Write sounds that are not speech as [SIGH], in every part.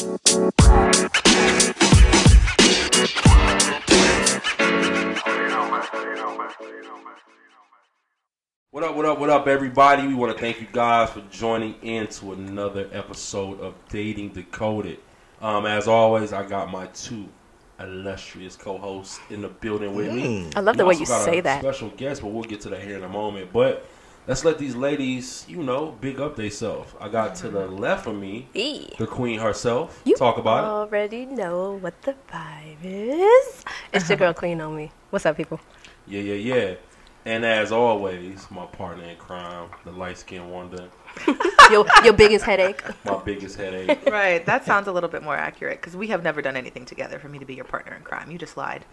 What up, what up, what up, everybody? We want to thank you guys for joining in to another episode of Dating Decoded. Um, as always, I got my two illustrious co-hosts in the building with me. I love the We way also you got say that. Special guest, but we'll get to that here in a moment. But let's let these ladies, you know, big up themselves. I got to the mm-hmm. left of me, E. the queen herself. You Talk about it. already know what the vibe is. It's your girl Queen Omi. What's up, people? Yeah, yeah, yeah. And as always, my partner in crime, the light skinned wonder, [LAUGHS] Your your biggest headache. my biggest headache. [LAUGHS] Right, that sounds a little bit more accurate because we have never done anything together for me to be your partner in crime. You just lied.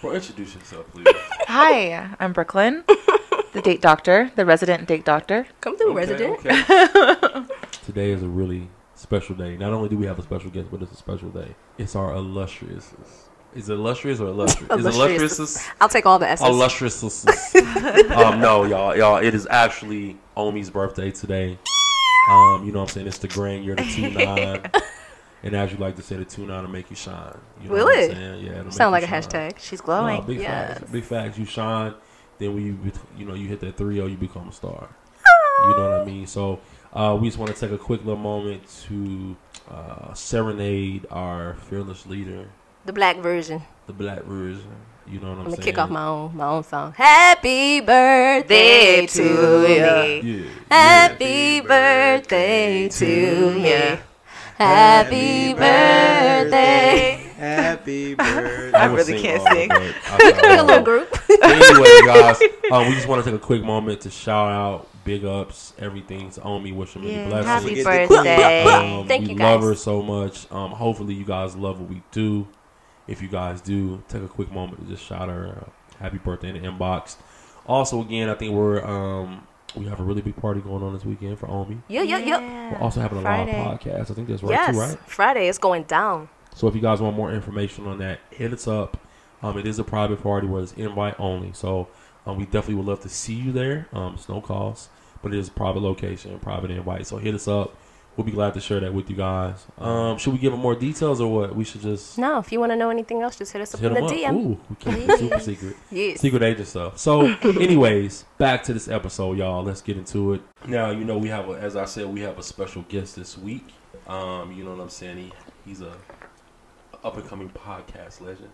Bro, introduce yourself, please. Hi, I'm Brooklyn, [LAUGHS] the date doctor, the resident date doctor. Come through, Okay, resident. okay. [LAUGHS] Today is a really special day. Not only do we have a special guest, but it's a special day. It's our illustrious. Is it illustrious or illustrious? Is it Illustrious. illustrious? I'll take all the S's. Illustrious. [LAUGHS] um, no, y'all, y'all. It is actually Omi's birthday today. Um, you know what I'm saying? It's the grand year, the two nine. [LAUGHS] And as you like to say, the two nine to make you shine. You know Will what I'm it? saying? Yeah. Sound make like a hashtag. She's No, glowing. big Yes. facts. Big facts. You shine. Then when you you know you hit that three zero, you become a star. You know what I mean. So uh, we just want to take a quick little moment to uh, serenade our fearless leader, The black version. the Black Version. You know what I'm, I'm gonna saying? kick off my own my own song. Happy birthday to you. Yeah. Happy birthday to you. Happy birthday. Happy [LAUGHS] birthday. I would really sing can't all, sing. but [LAUGHS] I- A little group. anyway, [LAUGHS] guys, um, we just want to take a quick moment to shout out, big ups, everything to Omi. Wish her many Yeah, blessings. happy the queen. birthday. Um, Thank we you, love her so much. Um, hopefully, you guys love what we do. If you guys do, take a quick moment to just shout her uh, happy birthday in the inbox. Also, again, I think we're um, we have a really big party going on this weekend for Omi. Yeah, yeah, yeah. We're also having a Friday. live podcast. I think that's right Yes. too, right? Friday is going down. So if you guys want more information on that, hit us up. Um, it is a private party where it's invite only. So um, we definitely would love to see you there. Um, it's no cost, but it is a private location, private invite. So hit us up. We'll be glad to share that with you guys. Um, should we give them more details or what? We should just No, if you want to know anything else, just hit us up hit in the up. DM. Ooh, we keep it super [LAUGHS] secret. Yes. Secret agent stuff. So, [LAUGHS] anyways, back to this episode, y'all. Let's get into it. Now, you know, we have, a, as I said, we have a special guest this week. Um, you know what I'm saying? He, he's a up and coming podcast legend.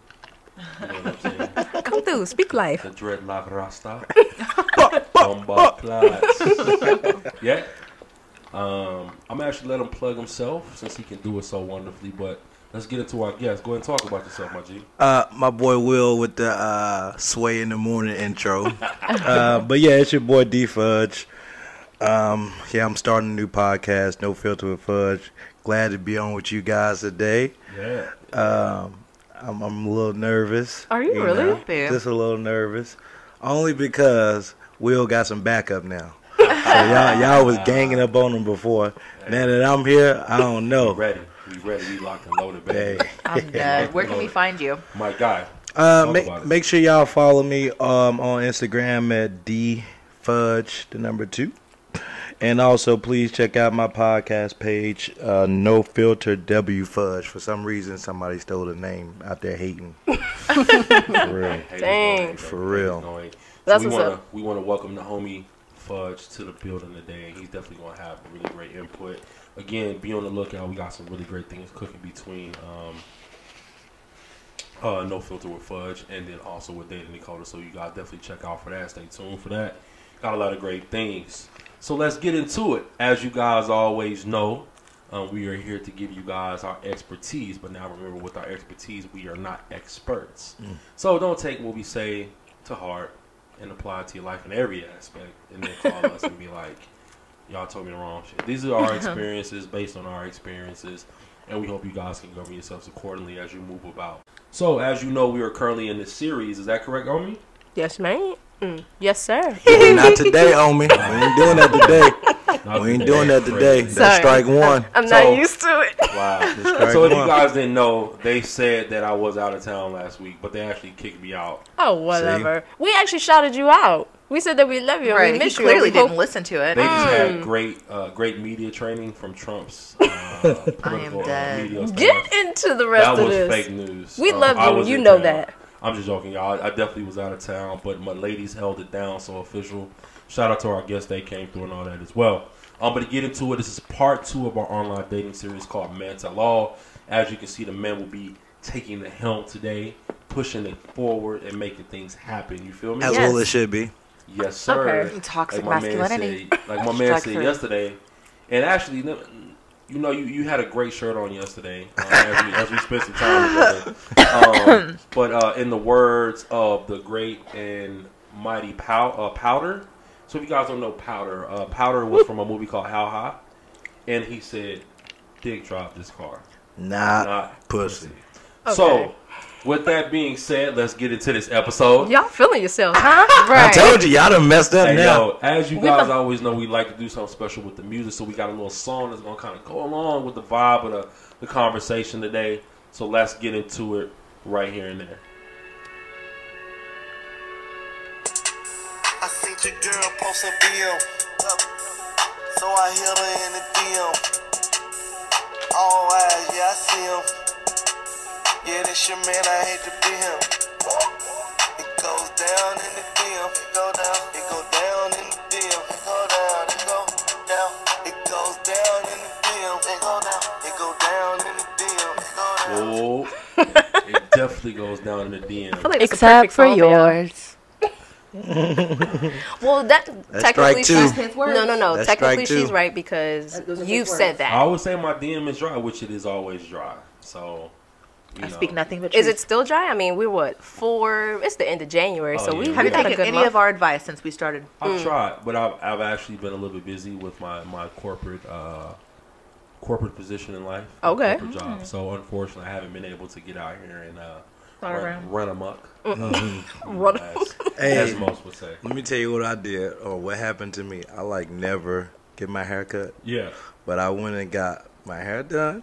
You know what I'm saying? [LAUGHS] Come through, speak life. The dreadlock Rasta. [LAUGHS] Bomba Platts. yeah. Um, I'm actually let him plug himself since he can do it so wonderfully. But let's get into our guest. Go ahead and talk about yourself, my G. Uh, my boy Will with the uh, sway in the morning intro. [LAUGHS] uh, but yeah, it's your boy D Fudge. Um, yeah, I'm starting a new podcast, No Filter with Fudge. Glad to be on with you guys today. Yeah. Um, I'm, I'm a little nervous. Are you really? know, Babe. just a little nervous, only because Will got some backup now. so y'all, y'all was ganging up on him before. Now that I'm here, I don't We know. ready. We ready. We locked and loaded, Hey. baby. I'm [LAUGHS] dead. Where can we find you? My guy. Uh, make, make sure y'all follow me um, on Instagram at d fudge the number two, and also please check out my podcast page, uh, No Filter W Fudge. For some reason, somebody stole the name out there hating. [LAUGHS] For real. Dang. For real. Haters gonna hate. That's so we what's wanna, up. We want to welcome the homie Fudge to the building today. He's definitely going to have really great input. Again, be on the lookout. We got some really great things cooking between um, uh, No Filter with Fudge and then also with Dating Decoded. So you guys definitely check out for that. Stay tuned for that. Got a lot of great things. So let's get into it. As you guys always know, um, we are here to give you guys our expertise. But now remember, with our expertise, we are not experts. So don't take what we say to heart and apply it to your life in every aspect, and then call us and be like, "Y'all told me the wrong shit." These are our [LAUGHS] experiences based on our experiences, and we hope you guys can govern yourselves accordingly as you move about. So, as you know, we are currently in this series. Is that correct, Omi? Yes, man. Mm. Yes, sir. Not [LAUGHS] today, homie. We ain't doing that today. Not We ain't today. doing that Crazy. today. That's strike one. I'm So- not used to it. Wow. [LAUGHS] So if you guys didn't know, they said that I was out of town last week, but they actually kicked me out. Oh, whatever. We actually shouted you out. We said that we love you and Right. we miss you. clearly and we didn't hope- listen to it. They just Mm. had great, uh, great media training from Trump's uh, [LAUGHS] political uh, dead. media. Get into the rest that of was this. fake news. We Um, love you. You know town. that. I'm just joking, y'all. I definitely was out of town, but my ladies held it down, so official. Shout out to our guests; they came through and all that as well. Um, but to get into it, this is part two of our online dating series called Men Tell All. As you can see, the men will be taking the helm today, pushing it forward and making things happen. You feel me? As Yes. well it should be. Yes, sir. Okay. Toxic Like my man masculinity. said, like my man said yesterday, and actually, you know, you, you had a great shirt on yesterday uh, as, we, as we spent some time together. Um, but uh, in the words of the great and mighty Pow- uh, Powder, so if you guys don't know Powder, uh, Powder was from a movie called How High, and he said, "Dick drop this car, Not, not pussy. Okay. So, with that being said, let's get into this episode. Y'all feeling yourselves, huh? I told you, y'all done messed up Hey, now. yo, as you guys love- always know, we like to do something special with the music, so we got a little song that's gonna kind of go along with the vibe of the, the conversation today. So let's get into it right here and there. I seen your girl post a bill. So I hit her in the DM. All eyes, yeah, I see him. Yeah, this your man, I hate to be him. It goes down in the DM. It go down. It go down in the DM. It go down. It go down. It goes down in the DM. It go down. It go down in the DM. It go down. Oh, [LAUGHS] it definitely goes down in the DM. Like Except for song yours. [LAUGHS] Well, that That's technically strike two. she's no, no, no. That's technically, strike two. she's right because you his said words. I that. always say my DM is dry, which it is always dry. So, you I know. speak nothing but Is it still dry? I mean, we're what four? It's the end of January, Oh, so we, yeah. we Have you taken any month. of our advice since we started? I've tried, but I've, I've actually been a little bit busy with my, my corporate uh, corporate position in life. Okay. Corporate job. So unfortunately, I haven't been able to get out here and uh, Run run, around. run amok. [LAUGHS] Run- as, Hey. as most would say. Let me tell you what I did or what happened to me. I like never get my hair cut, Yeah. but I went and got my hair done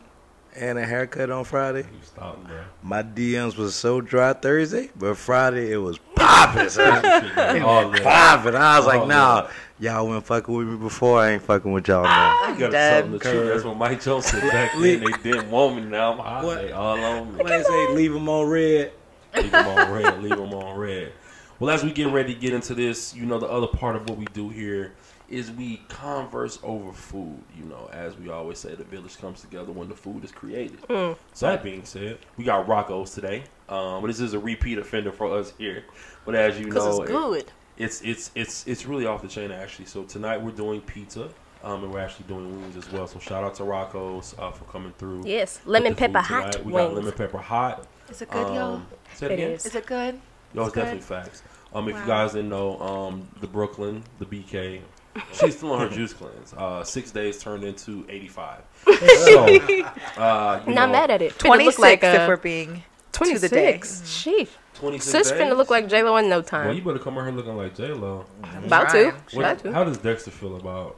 and a haircut on Friday. You stop, bro. My DMs was so dry Thursday, but Friday it was popping. son. [LAUGHS] All that. popping. I was like, nah, y'all been fucking with me before. I ain't fucking with y'all now. Ah, you got something to dead. tell them the truth. That's what Mike Jones said back then. They didn't want me. Now I'm hot. What? They all on me. What they say? Leave them on red. Leave them on red. Leave them on red. Well, as we get ready to get into this, you know, the other part of what we do here is we converse over food. You know, as we always say, the village comes together when the food is created. So that being said, we got Rocco's today. Um, this is a repeat offender for us here. But as you know, it's good. it's it's it's it's really off the chain actually. So tonight we're doing pizza, um, and we're actually doing wings as well. So shout out to Rocco's uh, for coming through. Yes, lemon the food pepper tonight. hot We got lemon pepper hot. Is it good, y'all? Um, say it It again. is. Is it good? Yo, it's good? definitely facts. Um, if you guys didn't know, um, the Brooklyn, the BK, [LAUGHS] she's still on her juice cleanse. Uh, six days turned into eighty-five. so, [LAUGHS] uh, you Not know, mad at it. Twenty six, Twenty look six, like if uh, we're being to 26. the day. Sheesh. Twenty-six Sis days. finna look like J Lo in no time. Well, you better come out here looking like J Lo. About to. About to. How does Dexter feel about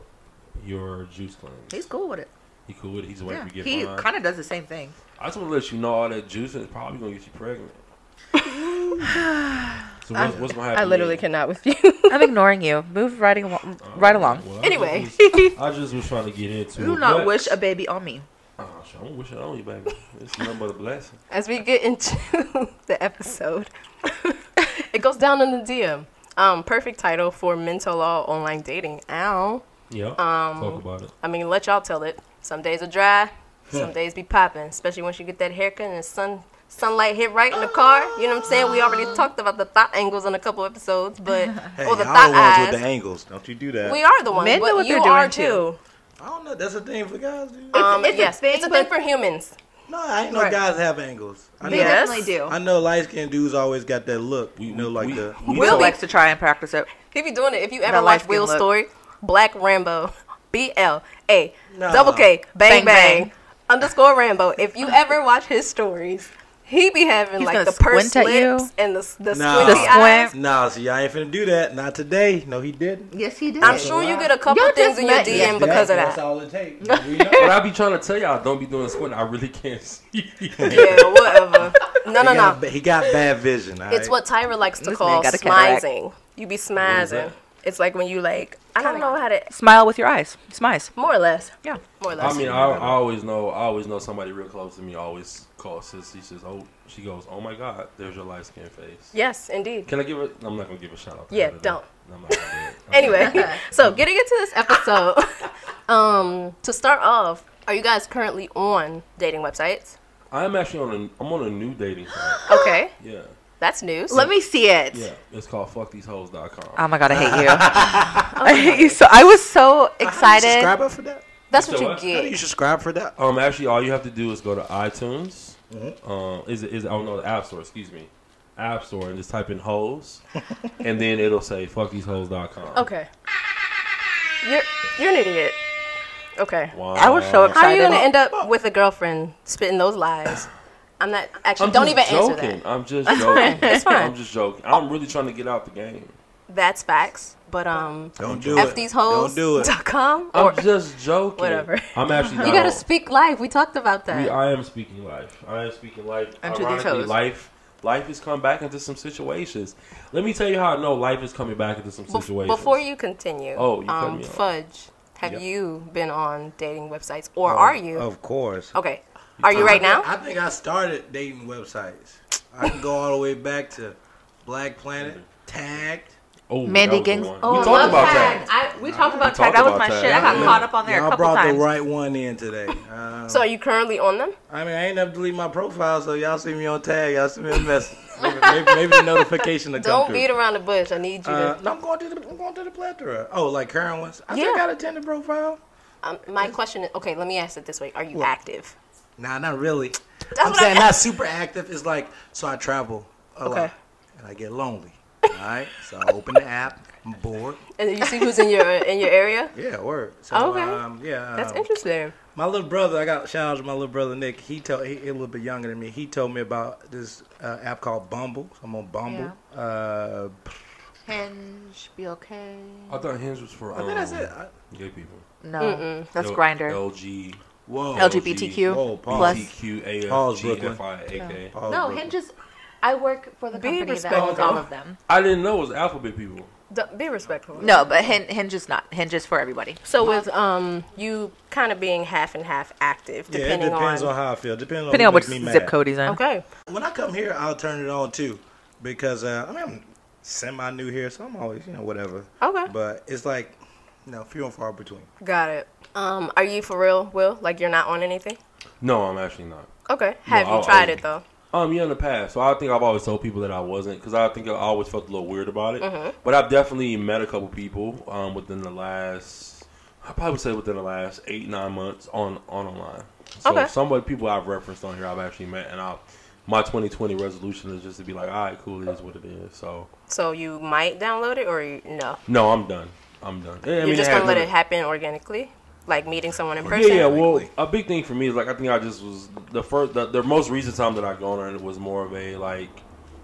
your juice cleanse? He's cool with it. He cool with it. He's waiting Yeah. to get He kind of does the same thing. I just want to let you know all that juice is probably gonna get you pregnant. [SIGHS] [SIGHS] [SIGHS] so what's, what's gonna? I literally then? cannot with you. I'm ignoring you. Move right along. Right along. Well, I Anyway. just was, I just was trying to get into. Do it, not but- wish a baby on me. Oh, shit, I don't wish it on you, baby. It's nothing but a blessing. As we get into [LAUGHS] the episode, [LAUGHS] it goes down in the DM. Um, perfect title for Men Tell All online dating. Ow. Yeah. Um, Talk about it. I mean, let y'all tell it. Some days are dry, some days be popping, especially once you get that haircut and the sun sunlight hit right in the car. You know what I'm saying? We already talked about the thought angles in a couple episodes, but [LAUGHS] Hey, or the y'all thought the ones with the angles. Don't you do that. we are the ones, Men know what you they're doing, are too. too. I don't know. That's a thing for guys, dude. Um, it's a yes, thing, it's a thing for humans. no, I ain't no Right. guys have angles. I know, They Yes. definitely do. I know light skinned dudes always got that look. You know, like we- the. we Will likes to try and practice it. He be doing it. If you ever light watch Will's look. story, Black Rambo, B L A Nah. double K bang Bang, bang, bang. underscore Rambo. If you ever watch his stories, He be having He's like the pursed squint you? lips and the the Nah. squinty The eyes. squint. Nah, see, I ain't finna do that. Not today. No, he didn't. Yes, he did. I'm sure you get a couple Y'all things in your met DM because of that. That's all it takes. [LAUGHS] We know. But I be trying to tell y'all, don't be doing squint. I really can't see. [LAUGHS] Yeah, whatever. No, no, he, no. got, he got bad vision. all It's right? what Tyra likes to This call man got a cataract. smizing. You be is smizing. That? It's like when you like I don't know how to Smile with your eyes. Smize. more or less. Yeah. More or less. I mean, I, I always know, I always know somebody real close to me always calls sis. He says, "Oh," she goes, "Oh my God, there's your light skin face." yes, indeed. Can I give it? I'm not gonna give a shout out. Yeah, her don't. I'm not gonna do it. [LAUGHS] I'm Anyway, [LAUGHS] so getting into this episode, [LAUGHS] um, to start off, are you guys currently on dating websites? I'm actually on a, I'm on a new dating site. Okay, Yeah, that's news. Let me see it. yeah. It's called fucktheshoes.com. Oh my god, I hate you. I hate you so. I was so How do you excited. subscribe up for that? That's So what you what? How do you get. subscribe for that? Um, actually, all you have to do is go to iTunes. Mm-hmm. Um, is it is oh no, the App Store. Excuse me, App Store, and just type in hoes, [LAUGHS] and then it'll say fucktheshoes.com. Okay, you're you're an idiot. Okay, Wow. I was so excited. how are you excited. gonna end up with a girlfriend spitting those lies? I'm not actually. I'm don't just even answer that. I'm just joking. [LAUGHS] It's fine. I'm just joking. I'm really trying to get out the game. That's facts. But um, Don't do f it. these hoes. Don't do it. Dot com or I'm just joking. whatever. I'm actually. [LAUGHS] you gotta on- speak live. We talked about that. We, I am speaking life. I am speaking life. Unto these Ironically, hoes. life, life has come back into some situations. Let me tell you how I know life is coming back into some situations. Before you continue, Oh, you um, me. Fudge, have Yep. you been on dating websites or are you? Of course. Okay. Are you right now? I think I started dating websites. I can go all the way back to Black Planet, Tagged. oh, Mandy that Gings. Oh, we talked about Tag. I, we talked about We tag. talked That was my Tag. shit. I got Yeah. caught up on there a Y'all couple brought times. the right one in today. Um, So are you currently on them? I mean, I ain't never delete my profile, so y'all see me on Tag. Y'all see me a message. maybe, maybe, maybe the notification to come Don't through. beat around the bush. I need you Uh, to. no, I'm going to the I'm going to the plethora. Oh, like current ones. I Yeah. still got a Tinder profile. Um, my question is okay. Let me ask it this way: Are you What? active? Nah, not really. That's I'm saying I- not super active. It's like so I travel a Okay. lot and I get lonely. All right, so I open the app. I'm bored. And then you see who's in your in your area. [LAUGHS] Yeah, word. So, Okay. Um, yeah. That's um, interesting. My little brother, I got shout out to my little brother Nick. He told he, he a little bit younger than me. He told me about this uh, app called Bumble. So I'm on Bumble. Uh, Hinge, be okay. I thought Hinge was for I um, think that's it. I, gay people. No, that's L- Grindr. LG. Whoa. LGBTQ Whoa, pause. plus. LGBTQ Pause, Brooklyn. AFGFIAK. Pause, No, Brooklyn. Hinge is. I work for the Be company that owns all of them. I didn't know it was alphabet people. D- be respectful. No, but Hin- Hinge is not. Hinge is for everybody. So with um you kind of being half and half active, Yeah, it depending depends on, on. how I feel. Depending on, Depending what on which makes me zip mad. code he's in. Okay. When I come here, I'll turn it on too, because uh, I mean I'm semi new here, so I'm always you know whatever. Okay. But it's like, you know, few and far between. Got it. Um, are you for real, Will? Like you're not on anything? No, I'm actually not. Okay. Have I'll- you tried I'll- it though? Um, yeah, in the past. So I think I've always told people that I wasn't because I think I always felt a little weird about it. Mm-hmm. But I've definitely met a couple people um, within the last, I probably would say within the last eight nine months on on online. So Okay. some of the people I've referenced on here I've actually met, and I my 2020 resolution is just to be like, all right, cool, it is what it is. So So you might download it, or you, no? no, I'm done. I'm done. I You're mean, just had gonna let it happen organically, like meeting someone in person. Yeah, yeah. Well, a big thing for me is like I think I just was the first, the, the most recent time that I gone on it was more of a like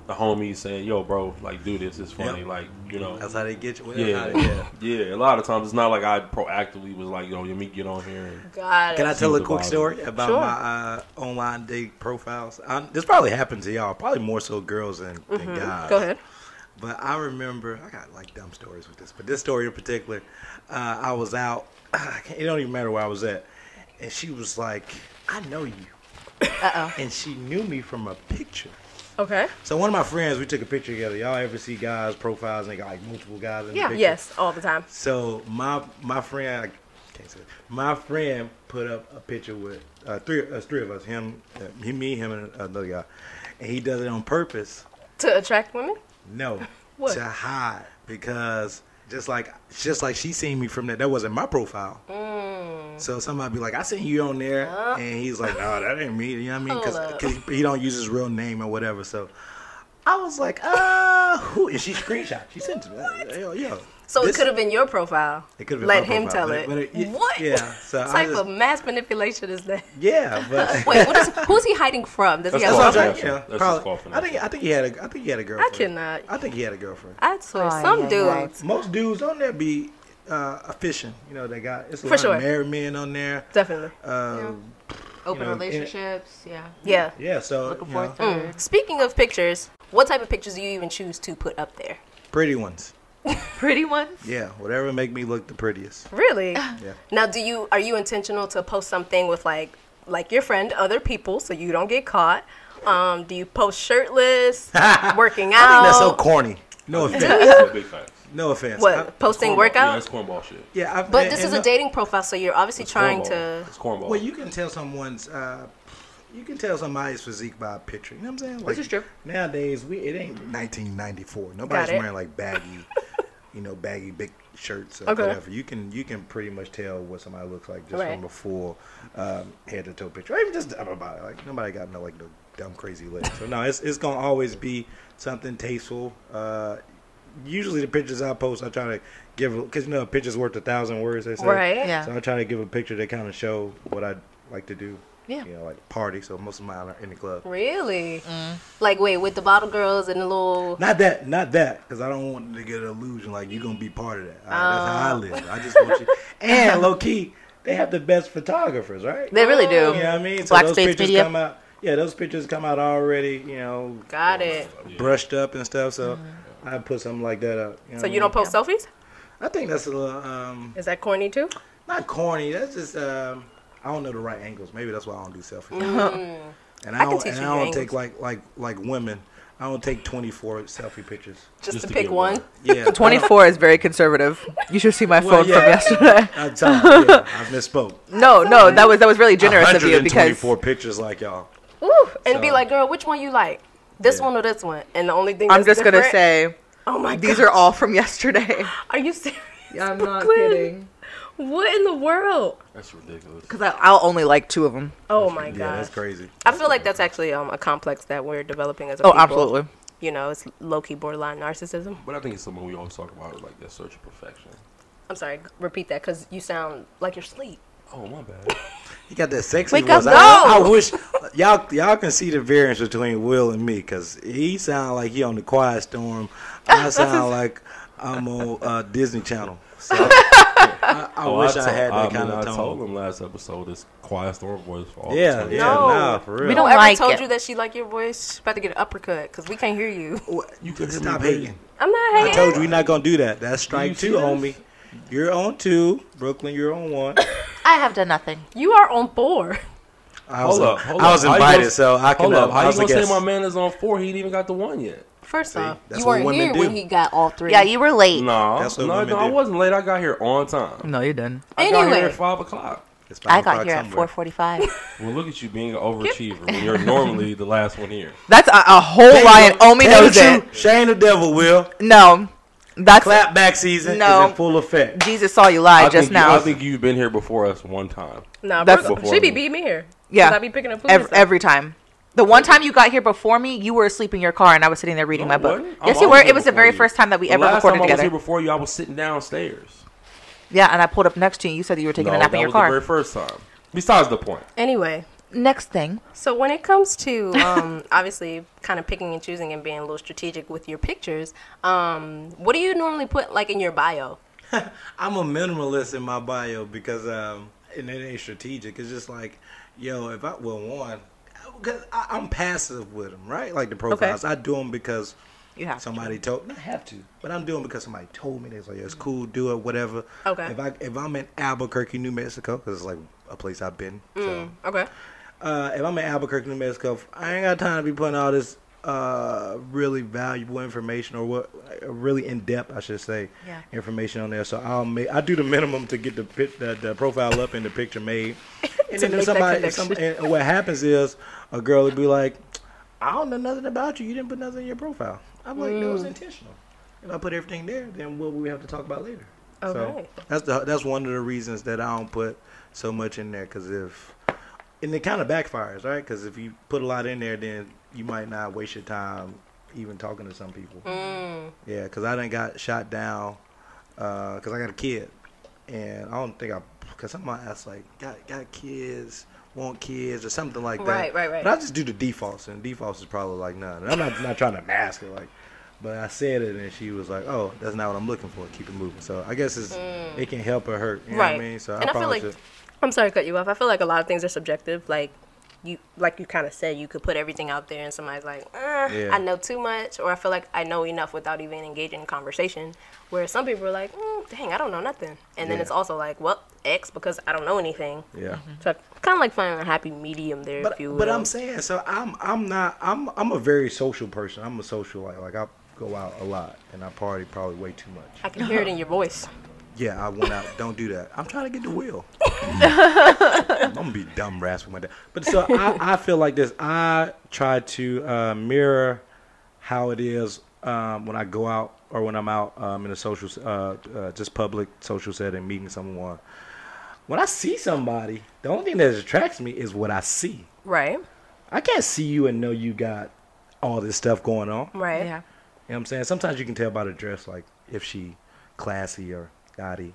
the homies saying, "Yo, bro, like do this. It's funny. Yep. Like you know." That's how they get you. Well, Yeah, they- yeah. [LAUGHS] yeah. A lot of times it's not like I proactively was like, "Yo, let me get on here." And, Got it. Can I tell a quick vibe. story about Sure. my uh, online date profiles? I, this probably happens to y'all. Probably more so girls than, than guys. Mm-hmm. Go ahead. But I remember I got like dumb stories with this, but this story in particular, uh, I was out. [CLEARS THROAT] I can't- It don't even matter where I was at, and she was like, "I know you," Uh oh. and she knew me from a picture. Okay. So one of my friends, we took a picture together. Y'all ever see guys' profiles and they got like multiple guys in the Yeah. picture? Yes, all the time. So my my friend, I can't say it. my friend put up a picture with uh, three us, three of us, him, uh, me, him, and another guy, and he does it on purpose. To attract women. No, [LAUGHS] What? to hide because just like just like she seen me from that, that wasn't my profile. Mm. So somebody be like, "I seen you on there," and he's like, "No, that ain't me." You know what I mean? Because he don't use his real name or whatever. So I was like, "Uh, who?" And she screenshot. She sent to me. Yo, yo. So This- it could have been your profile. It could have been Let my him profile, tell but- it. but it- yeah, what? yeah, so I type just- of mass manipulation is that? Yeah, but [LAUGHS] Wait, what is, who's he hiding from? Does he That's have That's called what I'm a saying. finesse. Yeah, That's probably. I think. I think he had a I think he had a I girlfriend. I cannot. I think he had a girlfriend. I swear, Oh, some yeah, dudes yeah. Most dudes on there be uh, fishing. You know, they got it's a For lot sure. of married men on there. definitely. Um, Open know, in- relationships. Yeah. Yeah. yeah, so Looking you for know, third. Mm. Speaking of pictures, what type of pictures do you even choose to put up there? pretty ones. [LAUGHS] Pretty ones. Yeah, whatever make me look the prettiest. Really? Yeah. Now, do you are you intentional to post something with like like your friend, other people, so you don't get caught? Um, do you post shirtless, [LAUGHS] working out? I think that's so corny. No offense. Yeah, big. No offense. what I- posting Cornball. Yeah, workout? it's cornball shit. yeah, I've, but and- this and is a dating profile, so you're obviously trying cornball. to. It's cornball. Well, you can tell someone's. Uh, you can tell somebody's physique by a picture. You know what I'm saying? Like, is true. Nowadays, we it ain't 1994. Nobody's wearing like baggy, [LAUGHS] you know, baggy big shirts or Okay. whatever. You can you can pretty much tell what somebody looks like just Right. from a full um, head to toe picture. Or even just about it. Like nobody got no like no dumb crazy legs. So no, it's it's gonna always be something tasteful. Uh, usually the pictures I post, I try to give because you know a picture's worth a thousand words. They say. Right. Yeah. So I try to give a picture that kind of show what I like to do. Yeah. You know, like party. So most of mine are in the club. Really? Mm. Like, wait, with the bottle girls and the little. Not that, not that, because I don't want to get an illusion like you're gonna be part of that. All right, That's how I Oh. live. I just want you. [LAUGHS] And low key, they have the best photographers, right? They really do. You know what I mean? So Black those States pictures Media. come out. Yeah, those pictures come out already. You know, Got it. brushed up and stuff. So I put something like that up. You know So you I don't mean? post selfies? I think that's a little um, Is that corny too? not corny. That's just um, I don't know the right angles. Maybe that's why I don't do selfies. Mm. [LAUGHS] And I I don't, and I don't take like like like women. I don't take 24 selfie pictures. Just, Just to to pick one. one. Yeah, [LAUGHS] 24 is very conservative. You should see my Well, phone yeah. from yesterday. [LAUGHS] I'm sorry, yeah, I misspoke. No, no, that was that was really generous of you because 124 pictures like y'all. Ooh, and be like, girl, which one you like? This Yeah. one or this one? And the only thing I'm that's just gonna say oh my these God. are all from yesterday. Are you serious? I'm not Brooklyn. kidding. What in the world? That's ridiculous. Because I'll only like two of them. Oh my god, Yeah, god. that's crazy. I feel like that's actually um, a complex that we're developing as a Oh, people. absolutely. You know, it's low key borderline narcissism. But I think it's something we always talk about, like that search of perfection. I'm sorry, repeat that because you sound like you're asleep. Oh my bad. [LAUGHS] You got that sexy Wake voice. up, I, I wish y'all y'all can see the variance between Will and me because he sound like he on the Quiet Storm. I [LAUGHS] sound like I'm on uh, Disney Channel. So I, I Oh, wish I, had that I kind mean, of I told tone. him last episode this quiet storm voice for all Yeah, the yeah, No. nah, for real. We don't ever like told it. you that she like your voice? She's about to get an uppercut because we can't hear you. You could Stop hating. I'm not hating. I told you we're not gonna do that. That's strike you two, serious? homie. You're on two. Brooklyn, you're on one. [LAUGHS] I have done nothing. You are on four. I was, Hold up, hold I was up. How you invited, gonna- so I can. Hold up. How I you was a gonna say my man is on four? He ain't even got the one yet. First See, off, that's you weren't here do. when he got all three. Yeah, you were late. No, That's what no, women no, I wasn't late. I got here on time. No, you didn't. I got here at five o'clock. It's five I got o'clock here at 4:45. [LAUGHS] Well, look at you being an overachiever when [LAUGHS] you're normally the last one here. That's a, a whole Tell lie, and Omi tell knows the it. truth, Shane the devil will. No, that's Clap back season No. is in full effect. Jesus saw you lie I just now. You, I think you've been here before us one time. Nah, That's- Brooke, Before she be beating me here. Yeah. I be picking up food. every, every time. The one time you got here before me, you were asleep in your car, and I was sitting there reading No, my book. wasn't. I'm Yes, you were. It was the very you. first time that we The ever last recorded time I was here before you, I was sitting downstairs. Yeah, and I pulled up next to you. You said you were taking no, a nap in your was car. the very first time. Besides the point. Anyway, Next thing, so when it comes to um, [LAUGHS] obviously kind of picking and choosing and being a little strategic with your pictures, um, what do you normally put like in your bio? [LAUGHS] I'm a minimalist in my bio because um, and it ain't strategic. It's just like, yo, if I well one, because I, I'm passive with them, right? Like the profiles, I do them because you have somebody told. Not have to, but I'm doing because somebody told me. They like, yeah, it's cool, do it, whatever. Okay. If I if I'm in Albuquerque, New Mexico, because it's like a place I've been. So Mm, okay. uh, if I'm in Albuquerque, New Mexico, I ain't got time to be putting all this uh, really valuable information or what really in depth, I should say, Yeah. information on there. So I'll make I do the minimum to get the pic, the, the profile up and the picture made. [LAUGHS] And then if somebody, if and what happens is a girl would be like, "I don't know nothing about you. You didn't put nothing in your profile." I'm like, "No, it's Mm. intentional. If I put everything there, then what we have to talk about later?" Okay. So that's the that's one of the reasons that I don't put so much in there because if and it kind of backfires, right? Because if you put a lot in there, then you might not waste your time even talking to some people. Mm. Yeah, because I didn't got shot down because I got a kid, and I don't think I because somebody asked like got got kids. Want kids or something like that. Right, right, right. But I just do the defaults, and defaults is probably like none. And I'm not not trying to mask it, like, but I said it, and she was like, "Oh, that's not what I'm looking for. Keep it moving." So I guess it's it can help or hurt. You know Mm. right. what I mean? So and I, feel like should- I'm sorry to cut you off. I feel like a lot of things are subjective. Like you, like you kind of said, you could put everything out there, and somebody's like, eh, Yeah. "I know too much," or "I feel like I know enough without even engaging in conversation." Where some people are like, mm, "Dang, I don't know nothing," and then Yeah. it's also like, "Well, X because I don't know anything." yeah. So kind of like finding a happy medium there, But if you will. but I'm saying so I'm I'm not I'm I'm a very social person. I'm a social like like I go out a lot and I party probably way too much. I can hear it in your voice. [LAUGHS] Yeah, I went out. Don't do that. I'm trying to get the wheel. [LAUGHS] I'm gonna be dumb rasping my dad. But so I, I feel like this. I try to uh, mirror how it is um, when I go out or when I'm out um, in a social, uh, uh, just public social setting, meeting someone. When I see somebody, the only thing that attracts me is what I see. Right. I can't see you and know you got all this stuff going on. Right. Yeah. You know what I'm saying? Sometimes you can tell by the dress, like if she classy or gaudy,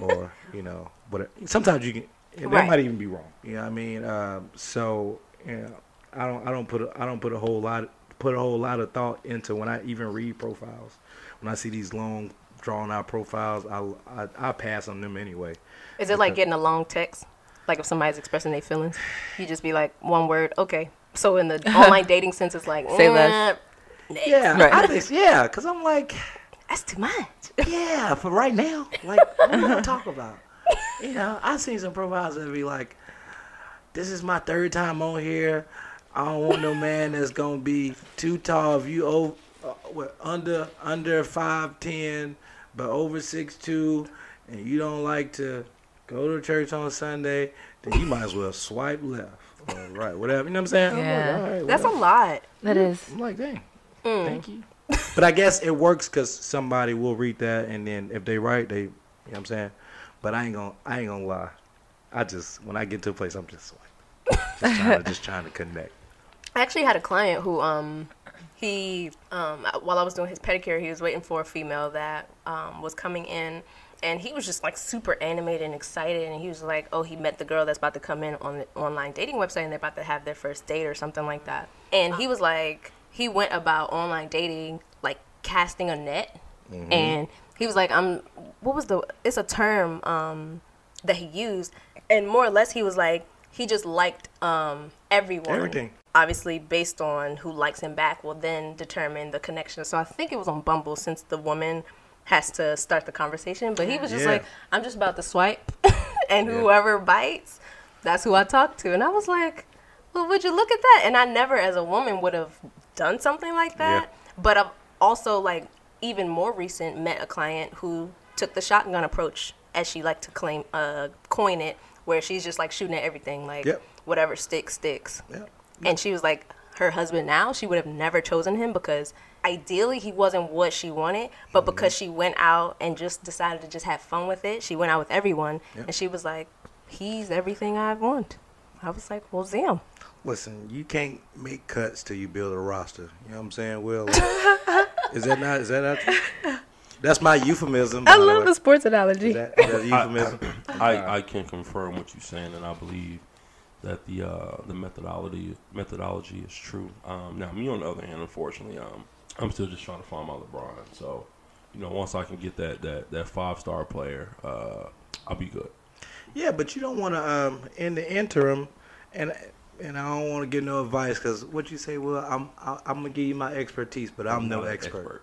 or you know, but sometimes you can. and That Right. might even be wrong. You know what I mean? Um, so you know, I don't. I don't put. A, I don't put a whole lot. Put a whole lot of thought into when I even read profiles. When I see these long, drawn out profiles, I I, I pass on them anyway. Is it like getting a long text? Like if somebody's expressing their feelings, you just be like one word, okay. So in the [LAUGHS] online dating sense, it's like Say less. "Mm, next." Yeah, Right. I think yeah, because I'm like. That's too much. [LAUGHS] Yeah, for right now. Like, what am I gonna talk about? You know, I've seen some profiles that be like, "This is my third time on here. I don't want no man that's gonna be too tall. If you over, uh, what, under under five ten, but over six two, and you don't like to go to church on Sunday, then you might as well swipe left or right, whatever. You know what I'm saying? I'm like, Yeah. all right, That's a whatever. lot. That is. I'm like, dang, thank you. But I guess it works because somebody will read that, and then if they write, they, you know what I'm saying. But I ain't gonna, I ain't gonna lie. I just when I get to a place, I'm just like, just trying [LAUGHS] to, just trying to connect. I actually had a client who um he um while I was doing his pedicure, he was waiting for a female that um was coming in and he was just like super animated and excited and he was like, "Oh, he met the girl that's about to come in on the online dating website and they're about to have their first date or something like that." And he was like he went about online dating like casting a net. And he was like, "I'm what was the it's a term um that he used. And more or less he was like he just liked um everyone. Everything. obviously based on who likes him back will then determine the connection. So i think it was on bumble since the woman has to start the conversation. But he was just Yeah. like i'm just about to swipe. [LAUGHS] And Yeah. whoever bites that's who i talk to. And i was like well would you look at that? And i never as a woman would have done something like that but i've also like even more recent met a client who took the shotgun approach as she liked to claim uh coin it where she's just like shooting at everything like Yep. whatever sticks sticks Yeah. and she was like her husband now she would have never chosen him because ideally he wasn't what she wanted but Mm-hmm. because she went out and just decided to just have fun with it she went out with everyone Yep. and she was like he's everything i want i was like well damn Listen, you can't make cuts till you build a roster. You know what I'm saying? Will [LAUGHS] is that not? Is that not? That's my euphemism. i love the sports analogy Is that, is that a euphemism? I, I can confirm what you're saying, and I believe that the uh, the methodology methodology is true. Um, now, me on the other hand, unfortunately, um, I'm still just trying to find my LeBron. So, you know, once I can get that that, that five star player, uh, I'll be good. Yeah, but you don't want to um in the interim, and and I don't want to give no advice because what you say, well, I'm I, I'm gonna give you my expertise, but I'm, no not an expert.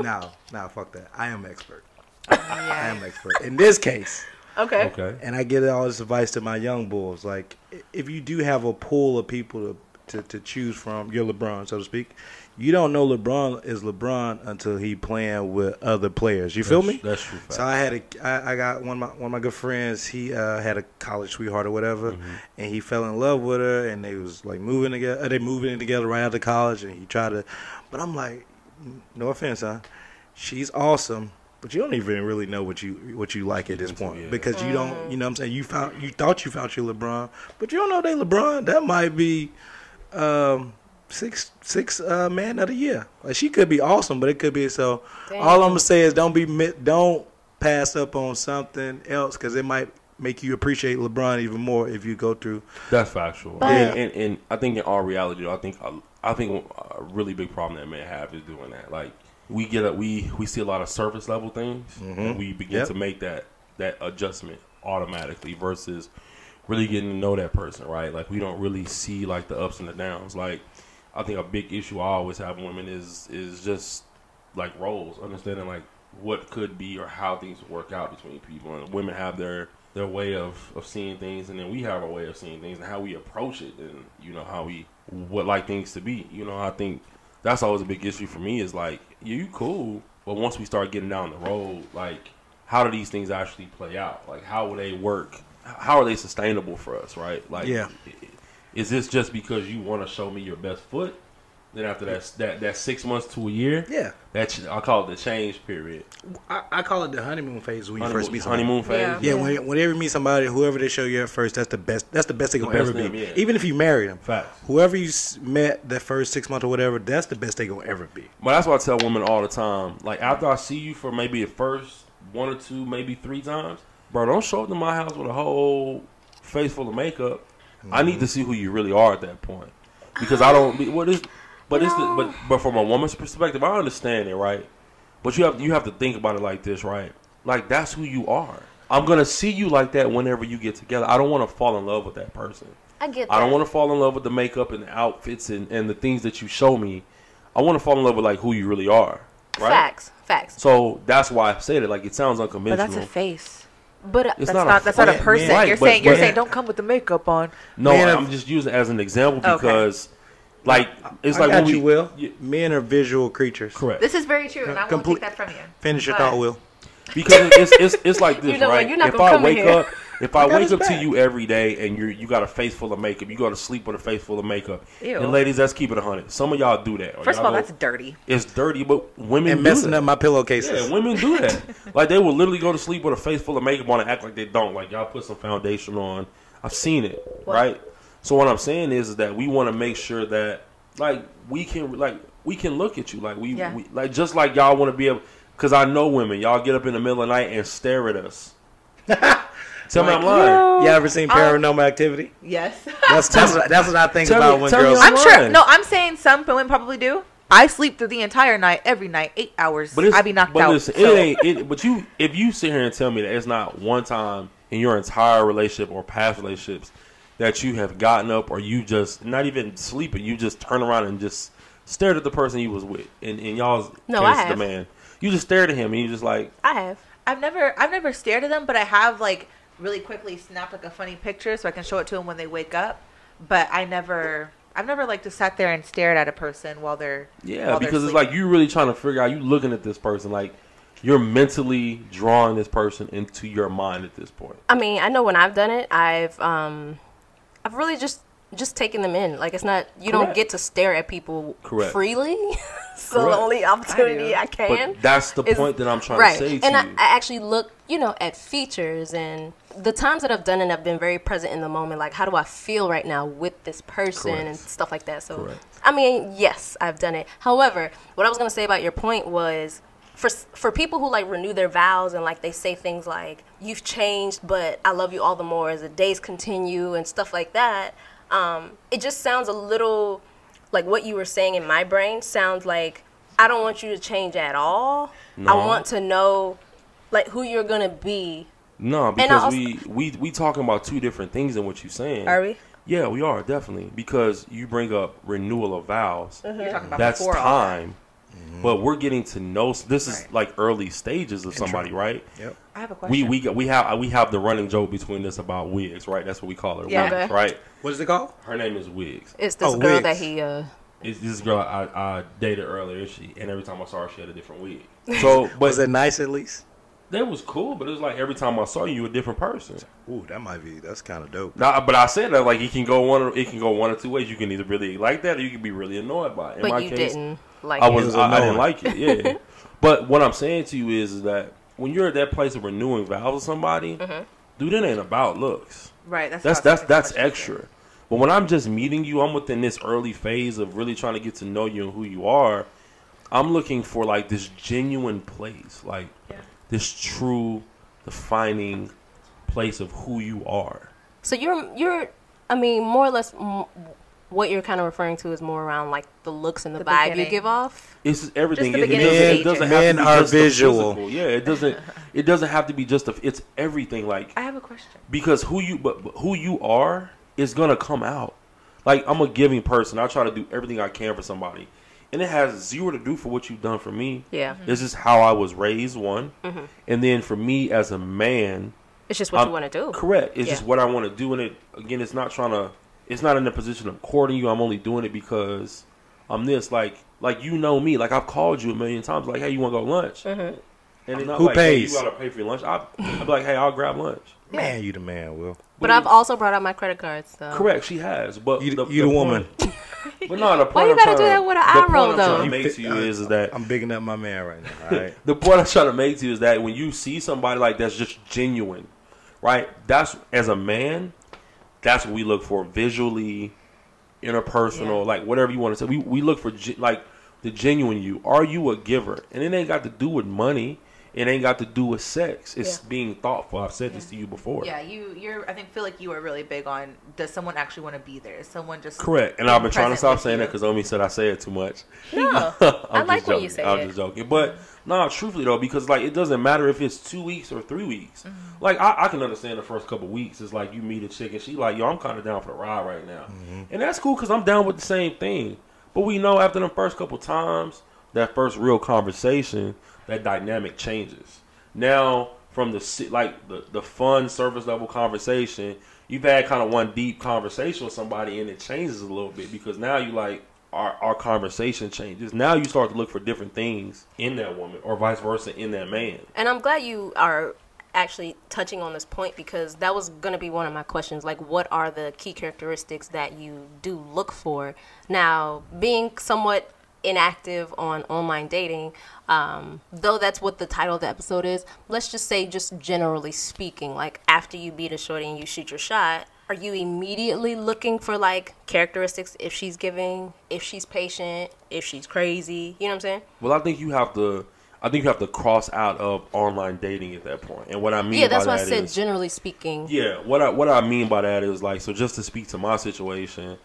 no, [LAUGHS] no, fuck that. I am expert. I am expert in this case, okay Okay. and I give all this advice to my young bulls. Like, if you do have a pool of people to to, to choose from, you're LeBron, so to speak. You don't know LeBron is LeBron until he playing with other players. You feel That's- me? That's true. Fact. So I had a, I, I got one of my one of my good friends. He uh, had a college sweetheart or whatever, Mm-hmm. and he fell in love with her, and they was like moving together. uh, They moving in together right after college, and he tried to, but I'm like, no offense, huh? She's awesome, but you don't even really know what you what you like at this point yeah. because you don't, you know, what I'm saying you found you thought you found your LeBron, but you don't know they LeBron. That might be, um, six six uh, man of the year. Like she could be awesome, but it could be so. Dang. All I'm gonna say is don't be don't pass up on something else because it might make you appreciate LeBron even more if you go through. That's factual. But- and, and, and I think in all reality, I think I think a really big problem that men have is doing that. Like we get a, we we see a lot of surface level things, and we begin Yep. to make that that adjustment automatically versus really getting to know that person, right? Like we don't really see like the ups and the downs. Like I think a big issue I always have with women is is just like roles, understanding like what could be or how things work out between people. And women have their their way of, of seeing things, and then we have our way of seeing things and how we approach it, and you know how we would like things to be. You know, I think that's always a big issue for me. Is like yeah, you cool, but once we start getting down the road, like how do these things actually play out? Like how will they work? How are they sustainable for us? Right? Like Yeah. Is this just because you want to show me your best foot? Then after that that that six months to a year, Yeah, that I call it the change period. I, I call it the honeymoon phase when you Honeymoon, first meet somebody. honeymoon phase. Yeah. Yeah, when, whenever you meet somebody, whoever they show you at first, that's the best. That's the best they The gonna best ever them, be. yeah. Even if you marry them, Facts. whoever you met that first six months or whatever, that's the best they gonna ever be. But that's what I tell women all the time. Like after I see you for maybe the first one or two, maybe three times, bro, don't show up to my house with a whole face full of makeup. I need to see who you really are at that point, because I don't. What is? But it's the, but but from a woman's perspective, I understand it, right? But you have you have to think about it like this, right? Like that's who you are. I'm gonna see you like that whenever you get together. I don't want to fall in love with that person. I get that. I don't want to fall in love with the makeup and the outfits and, and the things that you show me. I want to fall in love with like who you really are, right? Facts. Facts. So that's why I said it. Like it sounds unconventional. But that's a face. But uh, It's That's not not, a that's not a person. Right, you're but- saying you're but- saying don't come with the makeup on. no, Man, I'm just using it as an example Okay. because, like, it's I like got when you, we, Will. Yeah, Men are visual creatures. correct. This is very true, and I won't Complete- take that from you. Finish your But- thought, Will. because it's it's it's like [LAUGHS] this, You know what? right? You're not if I come wake here. up, if I got wake his up to you every day and you you got a face full of makeup, you go to sleep with a face full of makeup. Ew. And ladies, let's keep it hundred. Some of y'all do that. First of y'all go- that's dirty. it's dirty, but women And do messing that. up my pillowcases. Yeah, women do that. [LAUGHS] like they will literally go to sleep with a face full of makeup on and act like they don't. Like y'all put some foundation on. I've seen it, right? So what I'm saying is, is that we want to make sure that like we can like we can look at you like we, Yeah. we like just like y'all want to be able. Because I know women, y'all get up in the middle of the night and stare at us. [LAUGHS] Tell me I'm lying. You ever seen Paranormal Activity? Yes. That's [LAUGHS] that's what, that's what I think Tell about me- when tell me girls. I'm I'm sure. No, I'm saying some women probably do. I sleep through the entire night, every night, eight hours. But it's, I be knocked but out. Listen, so- it ain't. It, but you, if you sit here and tell me that it's not one time in your entire relationship or past relationships that you have gotten up or you just not even sleeping, you just turn around and just stared at the person you was with, and, and y'all's No, case, I the man, you just stared at him and you just like, I have. I've never, I've never stared at them, but I have like really quickly snap like a funny picture so I can show it to them when they wake up. But I never, I've never like just sat there and stared at a person while they're yeah, while they're because it's like sleeping. you really trying to figure out. You looking at this person like you're mentally drawing this person into your mind at this point. I mean, I know when I've done it, I've um, I've really just just taking them in. Like it's not you don't get to stare at people Correct. freely. [LAUGHS] so Correct. the only opportunity I I, can. But that's the is- point that I'm trying right. to say to and I. I actually look, you know, at features and the times that I've done it, I've been very present in the moment. Like, how do I feel right now with this person Correct. and stuff like that. So, Correct. I mean, yes, I've done it. However, what I was gonna say about your point was. For, for people who like renew their vows and like they say things like you've changed but i love you all the more as the days continue and stuff like that um, it just sounds a little like what you were saying in my brain sounds like I don't want you to change at all. No. I want to know like who you're gonna be. No, because also- we, we we talking about two different things than what you're saying. Are we? Yeah, we are definitely because you bring up renewal of vows. You're talking about That's before all that. time, but we're getting to know. This is Right. like early stages of somebody, right? Yep. I have a question. We we got, we have we have the running joke between us about wigs, right? That's what we call her, Yeah. Wigs, Okay. right? What is it called? Her name is Wigs. It's this Oh, girl wigs. that he uh It's this girl I, I dated earlier. She and every time I saw her, she had a different wig. [LAUGHS] So, but Was it nice at least? That was cool. But it was like every time I saw you, you a different person. Ooh, that might be. That's kind of dope. Nah, but I said that like it can go one of it can go one or two ways. You can either really like that or you can be really annoyed by it. In but my you case, didn't like I was, was I, I didn't like it. Yeah, [LAUGHS] but what I'm saying to you is, is that when you're at that place of renewing vows with somebody, Mm-hmm. dude, it ain't about looks. right. That's That's about that's that's so much extra. But when I'm just meeting you, I'm within this early phase of really trying to get to know you and who you are. I'm looking for like this genuine place, like Yeah. This true defining place of who you are. So you're you're, I mean, more or less, m- what you're kind of referring to is more around like the looks and the, The vibe you give off. It's just everything. Just the It- it, doesn't, it doesn't have Men to be are just the visual. physical. Yeah, it doesn't. [LAUGHS] It doesn't have to be just a. It's everything. Like I have a question. because who you but, but who you are is gonna come out. Like I'm a giving person. I try to do everything I can for somebody, and it has zero to do for what you've done for me. Yeah, This is how I was raised, one, and then for me as a man, it's just what I'm- you want to do. correct. It's Yeah. just what I want to do, and it again, it's not trying to. It's not in the position of courting you. I'm only doing it because I'm this. Like, like you know me. Like I've called you a million times. Like, hey, you want to go lunch? Mm-hmm. And it's not Who like, hey, pays? you gotta pay for your lunch. I, I'd be like, hey, I'll grab lunch. Man, you the man, Will. But I've also brought out my credit cards. So. Correct, she has, but You, you the, point- woman. [LAUGHS] But no, the point Why you I'm gotta trying do that with an the eye point roll, I'm trying though? to make to you is, is that I'm bigging up my man right now. All [LAUGHS] right. the point I'm trying to make to you is that when you see somebody like that's just genuine, right? That's as a man, that's what we look for visually, interpersonal, Yeah. like whatever you want to say. We we look for like the genuine you. Are you a giver? And it ain't got to do with money. It ain't got to do with sex. It's Yeah. being thoughtful. I've said this to you before. Yeah, you you're. I think feel like you are really big on. Does someone actually want to be there? Is someone just Correct. And I've been trying to stop saying you? that because Omi said I say it too much. No, [LAUGHS] I'm I just like when you joking. say I'm it. just joking. But no, truthfully though, because like it doesn't matter if it's two weeks or three weeks. Mm-hmm. Like I, I can understand the first couple weeks. It's like you meet a chick and she like, yo, I'm kind of down for the ride right now, and that's cool because I'm down with the same thing. But we know after the first couple times, that first real conversation, that dynamic changes. Now from the like the the fun surface level conversation, you've had kind of one deep conversation with somebody and it changes a little bit because now you like our our conversation changes. Now you start to look for different things in that woman or vice versa in that man. And I'm glad you are actually touching on this point because that was going to be one of my questions. Like, what are the key characteristics that you do look for? Now, being somewhat inactive on online dating, um, though that's what the title of the episode is, let's just say, just generally speaking, like after you beat a shorty and you shoot your shot, are you immediately looking for like characteristics if she's giving, if she's patient, if she's crazy? You know what I'm saying? Well, I think you have to. I think you have to cross out of online dating at that point. And what I mean yeah, that's by why I said is- generally speaking. Yeah, what I what I mean by that is like so just to speak to my situation,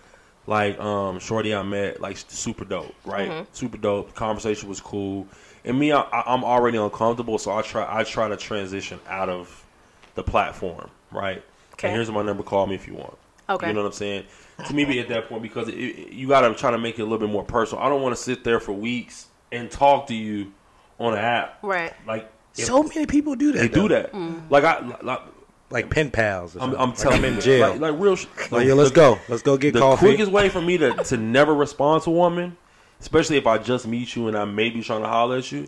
like um Shorty I met like super dope, right? Mm-hmm. Super dope. Conversation was cool, and me I, I- I'm already uncomfortable, so I try I try to transition out of the platform, right? Okay. And here's my number. Call me if you want. Okay. You know what I'm saying? To me, at that point because it, it, you got to try to make it a little bit more personal. I don't want to sit there for weeks and talk to you on an app, Right. like So many people do that. they do that. Mm. Like I like. Like pen pals. Or I'm. I'm Like telling I'm you, in jail. Like, like real. Sh- Like, yeah, let's the, go. Let's go get The coffee. quickest way for me to to never respond to a woman, especially if I just meet you and I may be trying to holler at you,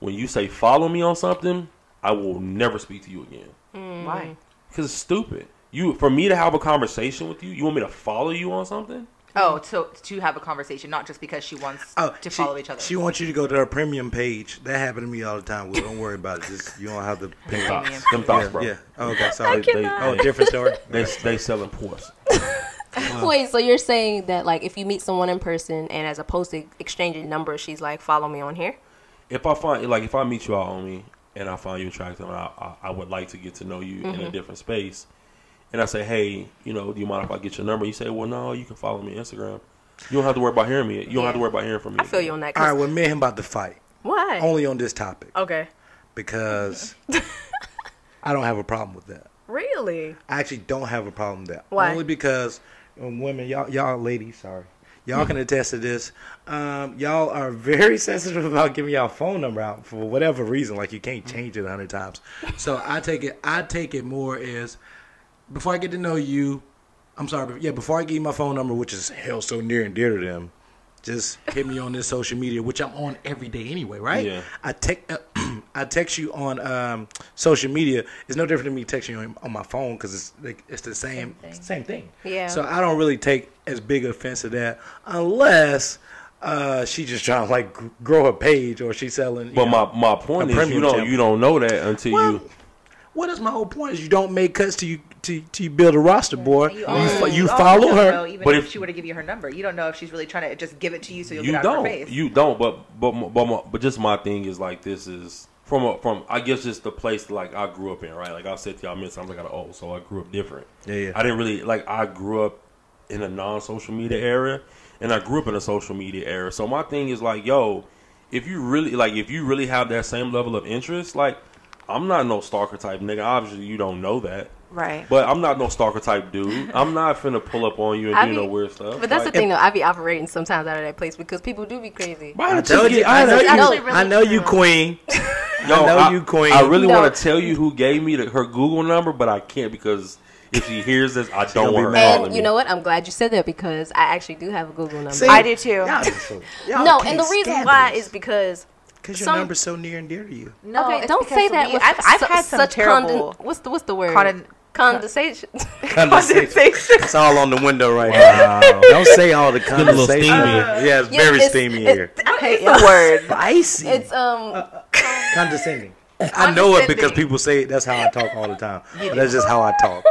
when you say follow me on something, I will never speak to you again mm. Why? because it's stupid. You for me to have a conversation with you, you want me to follow you on something? Oh, to to have a conversation, not just because she wants Oh, to she, follow each other. She wants you to go to her premium page. That happened to me all the time. Will, don't worry about it. Just you don't have the pink Premium. Them thoughts, Yeah, bro. yeah. Oh, okay, sorry. They, cannot. Oh, different story. they, they selling [LAUGHS] ports. Wait, so you're saying that like if you meet someone in person and as opposed to exchanging numbers, she's like, "Follow me on here." if I find like if I meet you out on me and I find you attractive and I, I, I would like to get to know you in a mm-hmm. different space and I say, Hey, you know, do you mind if I get your number? You say, Well no, you can follow me on Instagram. You don't have to worry about hearing me. You don't have to worry about hearing from me. I feel you on that. All 'cause- right, well, me and him about to fight Why? only on this topic okay. because [LAUGHS] I don't have a problem with that. Really? I actually don't have a problem with that. Why? Only because um, women, y'all, y'all ladies, sorry, y'all can attest to this. Um, y'all are very [LAUGHS] sensitive about giving y'all phone number out for whatever reason. Like you can't change it a hundred times. So I take it. I take it more as before I get to know you. I'm sorry, but yeah, before I give you my phone number, which is hell so near and dear to them, just hit me on this social media, which I'm on every day anyway, right? Yeah. I text [CLEARS THROAT] I text you on um, social media. It's no different than me texting you on, on my phone because it's like, it's the same Same thing. same thing. Yeah. So I don't really take as big offense to that unless uh, she just trying to like grow her page or she's selling. But know, my, my point is you don't channel. you don't know that until Well, you what is my whole point? Is you don't make cuts till you to, to build a roster, boy. You, also- fo- you follow her. know, even But if, if- she were to give you her number, you don't know if she's really trying to just give it to you so you'll you get out of her don't. face. You don't. But but but my- but just my thing is like this is from a, from I guess just the place like I grew up in, right? Like I said to y'all, many times I got old, so I grew up different. Yeah, yeah. I didn't really like. I grew up in a non-social media era, and I grew up in a social media era. So my thing is like, yo, if you really like, if you really have that same level of interest, like, I'm not no stalker type nigga. Obviously, you don't know that. right. But I'm not no stalker type dude. I'm not [LAUGHS] finna pull up on you and I do be- no weird stuff. But that's Like, the thing, though. I be operating sometimes out of that place because people do be crazy. Why I don't you. I know That's you. actually really I know you, queen. [LAUGHS] Yo, I know you, queen. I really No. want to tell you who gave me the, her Google number, but I can't because if she hears this, I don't be want her mad. calling And me. you know what? I'm glad you said that because I actually do have a Google number. See? I do too. Y'all [LAUGHS] y'all no, and the reason why this. is because because your some- number's so near and dear to you. No, okay, don't say that. we- I've, I've su- had some such terrible conden- what's the what's the word? Conden- condensation. [LAUGHS] Condensation. It's all on the window right now. [LAUGHS] Don't say all the a little condensation. steamy. yeah, it's Yeah, very it's- steamy it- here. I hate the word. Spicy. it's um. condescending. I know it because people say it. That's how I talk all the time. [LAUGHS] You do. That's just how I talk.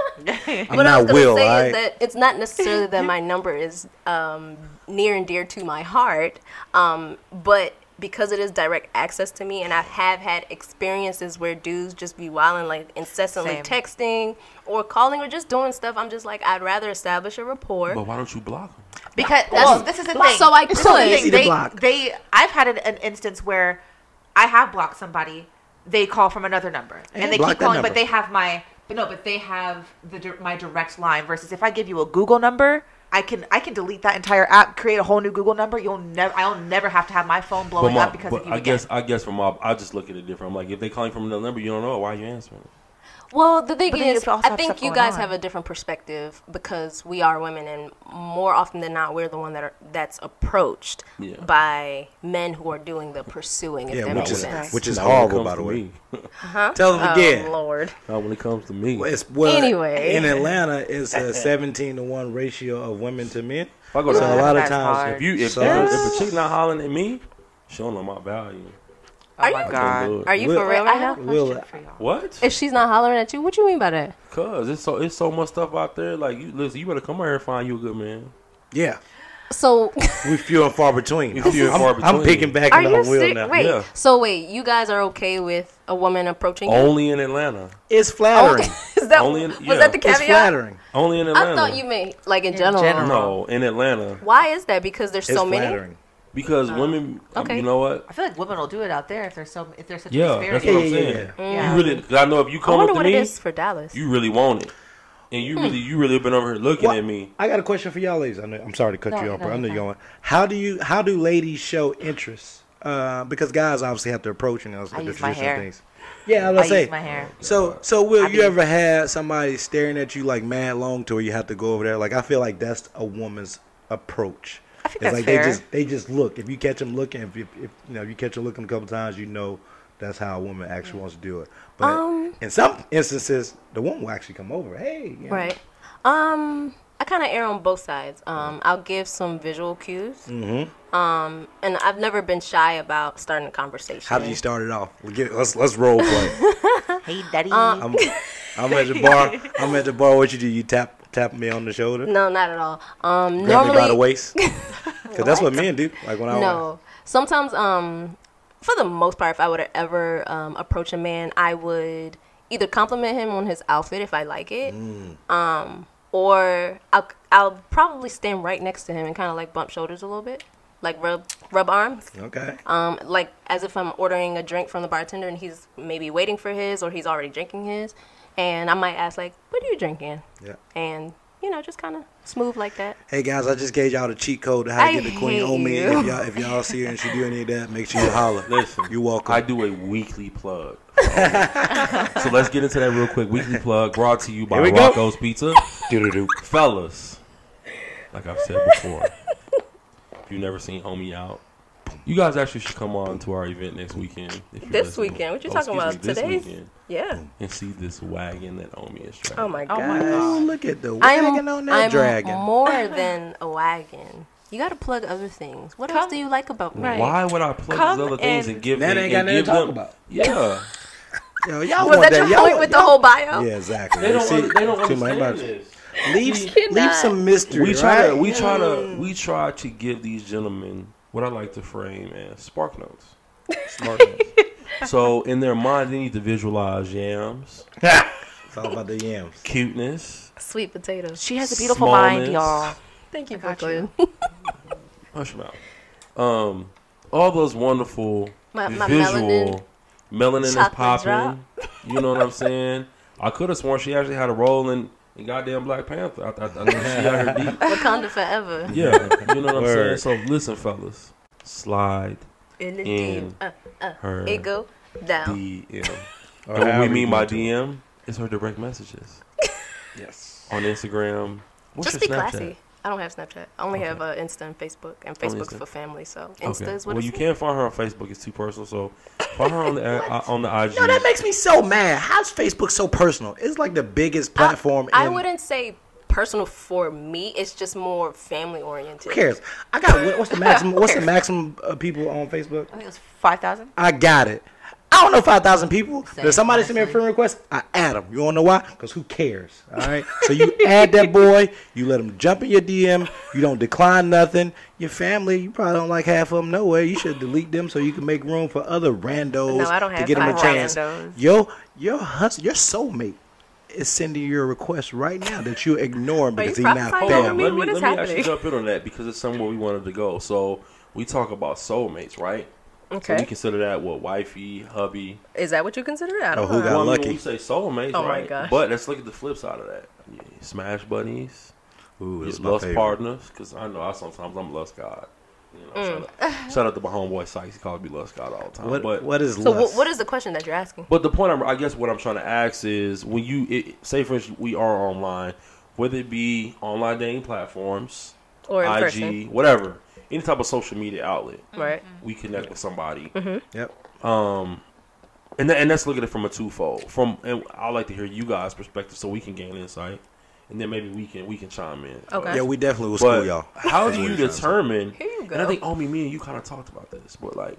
I'm what I was not gonna Will, say alright? is that it's not necessarily that my number is um, near and dear to my heart, um, but because it is direct access to me, and I have had experiences where dudes just be wilding, like incessantly Same. texting or calling or just doing stuff. I'm just like, I'd rather establish a rapport. But why don't you block them? Because That's- well, this is the thing. so I This is could. thing. Easy to They, block. they, I've had an, an instance where I have blocked somebody. They call from another number, and they keep calling, but they have my, but no, but they have the my direct line. Versus if I give you a Google number, I can I can delete that entire app, create a whole new Google number. You'll never, I'll never have to have my phone blowing up because of you I again. guess I guess from my I just look at it different. I'm like, if they calling from another number, you don't know why you answering. it. Well, the thing But is, I think you guys on. have a different perspective because we are women, and more often than not, we're the one that are that's approached Yeah. by men who are doing the pursuing. If Yeah, that which makes is sense. which is Not when it horrible, by the way. me. Tell them Oh again. Lord. Not when it comes to me. Well, It's, well, Anyway. in Atlanta, it's a [LAUGHS] 17 to one ratio of women to men. If I go to So a lot of times, hard. if you if, So- if, if a chick not hollering at me, showing don't my value. Oh Are my you- god. can't do it. Are you Will- for real I have now? a Will- for y'all. What? If she's not hollering at you, what do you mean by that? Cause it's so it's so much stuff out there. Like you listen, you better come out here and find you a good man. yeah, So, we few and far between. [LAUGHS] We few and I'm, far I'm between. picking back are on you Will serious? now. Wait. Yeah. So wait, you guys are okay with a woman approaching you? Only in Atlanta. It's flattering. Oh, [LAUGHS] is that Only in- was yeah. that the caveat? it's caveat? flattering. Only in Atlanta. I thought you meant like in, general. general. No, in Atlanta Why is that? Because there's It's so many. flattering. Because women. um, you know what? I feel like women will do it out there if they're so if they're such Yeah, a that's what I'm Yeah, yeah, saying. yeah, yeah. You really, cause I know if you come wonder up to what me, it is for Dallas. you really want it, and you really, you really been over here looking What- at me. I got a question for y'all ladies. I know, I'm sorry to cut No, you off, no, but I know you're you're going. How do you how do ladies show interest? Uh, because guys obviously have to approach and those I the use my traditional hair. things. Yeah, I was I gonna say. use my hair. So, so will I you be- ever had somebody staring at you like mad long to where you have to go over there? Like I feel like that's a woman's approach. I think it's that's like fair. they just they just look. If you catch them looking, if, if, if you know if you catch them looking a couple times, you know that's how a woman actually wants to do it. But Um, in some instances, the woman will actually come over. Hey, you know, Right. Um, I kind of err on both sides. Um, I'll give some visual cues. Mm-hmm. Um, and I've never been shy about starting a conversation. How did you start it off? We'll get, let's let's role play. [LAUGHS] Hey, daddy. I'm, I'm at the bar. [LAUGHS] I'm at the bar. What you do? You tap tap me on the shoulder, No, not at all. Um, grab me by the waist. [LAUGHS] Because that's what men do. Like when I no. Sometimes, um, for the most part, if I would ever um, approach a man, I would either compliment him on his outfit if I like it, um, or I'll I'll probably stand right next to him and kind of like bump shoulders a little bit, like rub rub arms. okay. um, like as if I'm ordering a drink from the bartender and he's maybe waiting for his or he's already drinking his, and I might ask like, "What are you drinking?" Yeah. And you know, just kind of smooth like that. Hey guys, I just gave y'all the cheat code to how to I get the queen hate on me. If y'all if y'all see her and she do any of that, make sure you holler. Listen, You're welcome. I do a weekly plug. [LAUGHS] so let's get into that real quick. Weekly plug brought to you by Here we go. Rocco's Pizza. Do-do-do. Fellas, like I've said before, if you've never seen Homie out, you guys actually should come on to our event next weekend. If you're This listening. weekend? What you Oh, talking about? me, this Today's? weekend. Yeah. And see this wagon that Omi is driving. Oh my god. Oh my Oh, look at the I wagon am. on that I'm dragon. more [LAUGHS] than a wagon. You got to plug other things. What else do you like about me? Right. Why would I plug Come these other things and- and give That and, ain't got nothing to talk them? about. Yeah. [LAUGHS] Yo, y'all Was want that your Y'all point with the y'all- whole bio? Yeah, exactly. They don't. See, they don't too much understand this. Leave, leave some mystery. We try right? to. We try to. We try to mm. give these gentlemen what I like to frame as spark notes. Spark notes. [LAUGHS] So in their mind, they need to visualize yams, it's all about the yams. cuteness, Sweet potatoes. She has a beautiful mind, y'all. Thank you, I got Brooklyn. hush your mouth. Um, all those wonderful My- my visual melanin, is Chocolate popping. You know what I'm saying? I could have sworn she actually had a role in, in goddamn Black Panther. I, I, I know she out here deep. [LAUGHS] Wakanda forever. Yeah, you know what I'm Word. saying. So listen, fellas, slide In the In DM. Uh, uh, her it go down. DM. Or And what we mean by. DM is her direct messages Yes. on Instagram. What's Just be Snapchat? classy. I don't have Snapchat. I only Okay. have uh, Insta and Facebook, and Facebook's for family. So Insta Okay. is what Well, you can't find her on Facebook. It's too personal. So find her on the uh, on the IG. No, that makes me so mad. How's Facebook so personal? It's like the biggest platform. I, I wouldn't say personal for me. It's just more family oriented. Who cares? I got what's the [LAUGHS] maximum? What's the maximum uh, people on Facebook? I think it was five thousand. I got it. I don't know five thousand people. Same, if somebody send me a friend request, I add them. You wanna know why? Because who cares? All right. so you [LAUGHS] add that boy. You let him jump in your DM. You don't decline nothing. Your family, you probably don't like half of them. No way. You should delete them so you can make room for other randos No, I don't have to have get them a chance. randos. Yo, your husband, your soulmate is sending you a request right now that you ignore him Are you because he's not prophesying Hold me? let me What is let me actually jump in on that because it's somewhere we wanted to go. So we talk about soulmates, right? So Okay. we consider that what wifey, hubby. Is that what you consider? I oh, don't Oh, who know. got Well, I mean, lucky. when we say soulmates, Oh my right? gosh. But let's look at the flip side of that. Yeah, smash buddies, Ooh, your lust favorite. partners. Because I know I sometimes I'm lust god. You know, shout, mm. out, shout out to my homeboy Sykes. He calls me lust god all the time. What, but what is So lust? wh- what is the question that you're asking? But the point, I'm, I guess, what I'm trying to ask is when you it, say, for instance, we are online, whether it be online dating platforms, Or IG, person, whatever, any type of social media outlet, right? we connect with somebody. Yep. Um, and th- and let's look at it from a twofold. From and I like to hear you guys' perspective so we can gain insight, and then maybe we can we can chime in. Okay. Yeah, we definitely will school y'all. how do you he's trying to say. determine? Here you And I think Omi, me and you kind of talked about this, but like,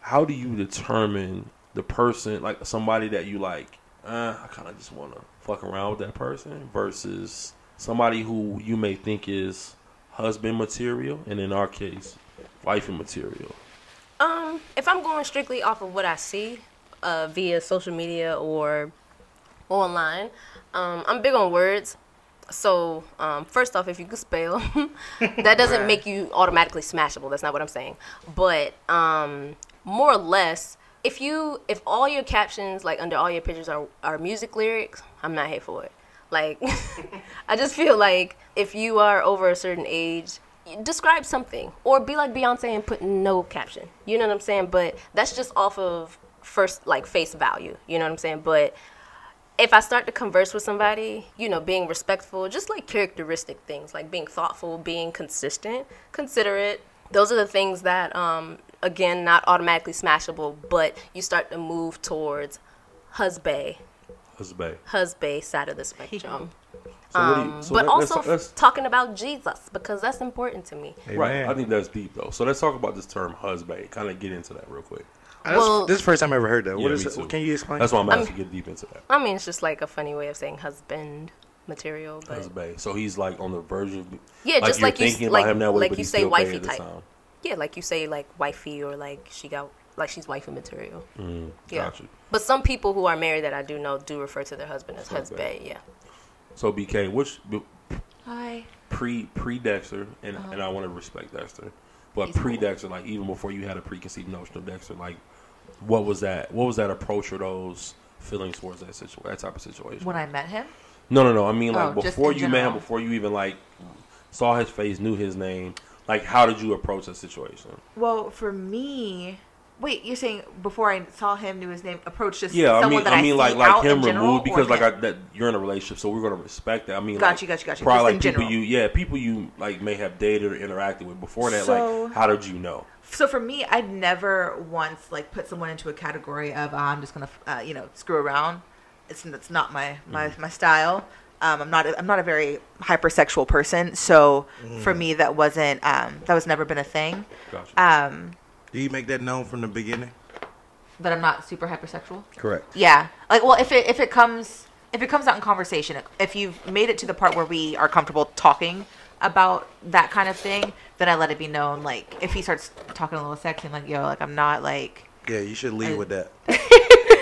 how do you determine the person, like somebody that you like? Uh, I kind of just want to fuck around with that person versus somebody who you may think is husband material, and in our case, wifey material. Um, if I'm going strictly off of what I see uh, via social media or online, um, I'm big on words. So, um, first off, if you can spell, [LAUGHS] that doesn't make you automatically smashable. That's not what I'm saying. But um, more or less, if you if all your captions like under all your pictures are are music lyrics, I'm not here for it. Like, [LAUGHS] [LAUGHS] I just feel like if you are over a certain age, describe something or be like Beyonce and put no caption. You know what I'm saying? But that's just off of first like face value. You know what I'm saying? But if I start to converse with somebody, you know, being respectful, just like characteristic things, like being thoughtful, being consistent, considerate, those are the things that, um, again, not automatically smashable, but you start to move towards husband, Husband. husband side of the spectrum. So what do you, so but let- let's- also let's- talking about Jesus because that's important to me. right. I think that's deep though. So let's talk about this term husband. Kind of get into that real quick. Uh, this, Well- this is the first time I ever heard that. Yeah, what is it? too. Can you explain? That's why I'm I'm- asking to get deep into that. I mean, it's just like a funny way of saying husband material, but Husband. So he's like on the verge of yeah, like just you're like you thinking like, about him that way, like but you he's say still gay wifey the type. time. Yeah, like you say like wifey or like she got like she's wifey material. Mm, Yeah. Gotcha. But some people who are married that I do know do refer to their husband as Husband. husband. Yeah. So BK, which Hi. pre pre Dexter, and uh-huh. and I want to respect Dexter, but He's pre cool. Dexter, like even before you had a preconceived notion of Dexter, like what was that? What was that approach or those feelings towards that situation, that type of situation? When I met him, no, no, no. I mean, like Oh, before in you met him, before you even like saw his face, knew his name. Like, how did you approach that situation? well, for me, wait, you're saying before I saw him, knew his name, approached just Yeah, I someone mean, that I mean, like like him removed because like I, that you're in a relationship, so we're gonna respect that. I mean, Got like, you, got you, got you. Probably like people general. you, yeah, people you like may have dated or interacted with before that. So- like, how did you know? So for me, I'd never once like put someone into a category of "Ah, I'm just gonna uh, you know screw around. It's it's not my my, Mm-hmm. my style. Um, I'm not a, I'm not a very hypersexual person. So for me, that wasn't um, that was never been a thing. Gotcha. Um, Do you make that known from the beginning? that I'm not super hypersexual. Correct. Yeah, like well, if it if it comes if it comes out in conversation, if you've made it to the part where we are comfortable talking about that kind of thing, then I let it be known. Like if he starts talking a little sexy, I'm like, yo, like I'm not like. Yeah, you should lead with that. [LAUGHS]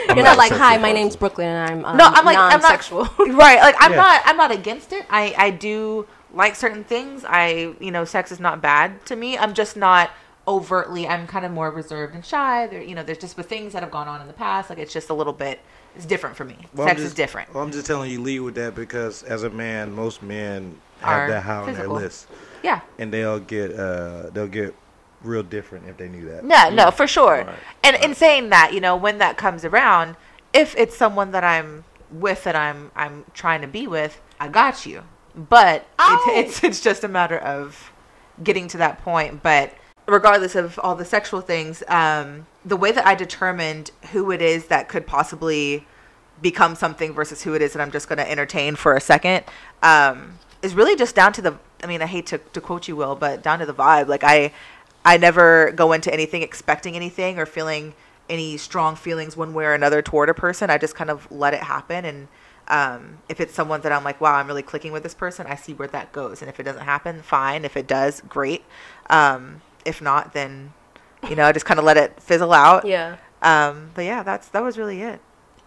You're not not like, hi, my name's Brooklyn, and I'm um, No, I'm like I'm not non-sexual. [LAUGHS] right. Like I'm Yeah. not I'm not against it. I I do like certain things. I you know sex is not bad to me. I'm just not overtly. I'm kind of more reserved and shy. There you know there's just with things that have gone on in the past. Like it's just a little bit. It's different for me. Well, sex just- is different. Well, I'm just telling you, lead with that because as a man, most men Are have that high on their list, Yeah. and they'll get uh they'll get real different if they knew that. No, no, for sure. Right, And in saying that, you know, when that comes around, if it's someone that I'm with that I'm I'm trying to be with, I got you. But Ow. it's, it's [LAUGHS] it's just a matter of getting to that point. But regardless of all the sexual things, um, the way that I determined who it is that could possibly become something versus who it is that I'm just going to entertain for a second um, is really just down to the. I mean, I hate to, to quote you, Will, but down to the vibe. Like I, I never go into anything expecting anything or feeling any strong feelings one way or another toward a person. I just kind of let it happen. And um, if it's someone that I'm like, wow, I'm really clicking with this person, I see where that goes. And if it doesn't happen, fine. If it does, great. Um, if not, then you know, just kind of let it fizzle out. yeah, Um, but yeah, that's that was really it.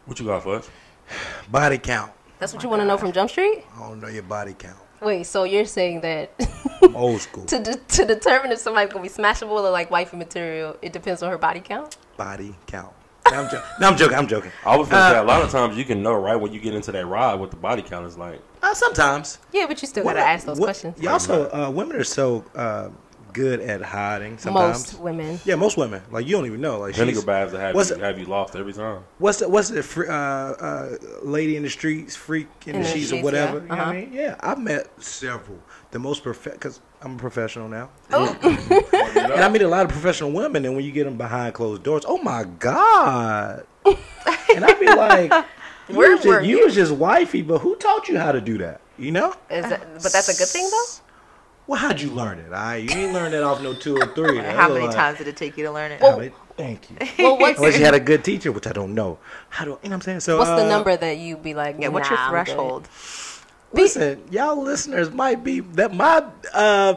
What you got for us? [SIGHS] Body count. that's what you want to know from Jump Street. I don't know your body count. Wait, so you're saying that [LAUGHS] Old school to de- to determine if somebody's gonna be smashable or like wifey material, it depends on her body count. body count. No, I'm, jo- no, I'm joking. I'm joking. I was gonna say Uh, a lot of times you can know right when you get into that ride what the body count is like. Uh, sometimes. Yeah, but you still gotta Women- ask those wo- questions. You also, uh, women are so uh, good at hiding. Sometimes. Most women. Yeah, most women. Like you don't even know. Like Vinegar baths that have what's you, it- have you lost every time. what's the what's the fr- uh, uh, lady in the streets, freak in, In the the sheets or whatever? yeah. You know what Uh-huh. I mean? Yeah, I've met several. The most perfect because I'm a professional now, Oh. [LAUGHS] and I meet a lot of professional women. And when you get them behind closed doors, oh my god! [LAUGHS] and I'd be like, you, Where was just, you you? was just wifey, but who taught you how to do that? You know? Is that, but that's a good thing though. Well, how'd you learn it? I you ain't learn that off no two or three. [LAUGHS] How many like- times did it take you to learn it? How many- Thank you. [LAUGHS] Well, what's Unless you had a good teacher, which I don't know. How do you know what I'm saying? So what's the uh, number that you be like? yeah, what's nah, your threshold? Listen, y'all listeners might be that my uh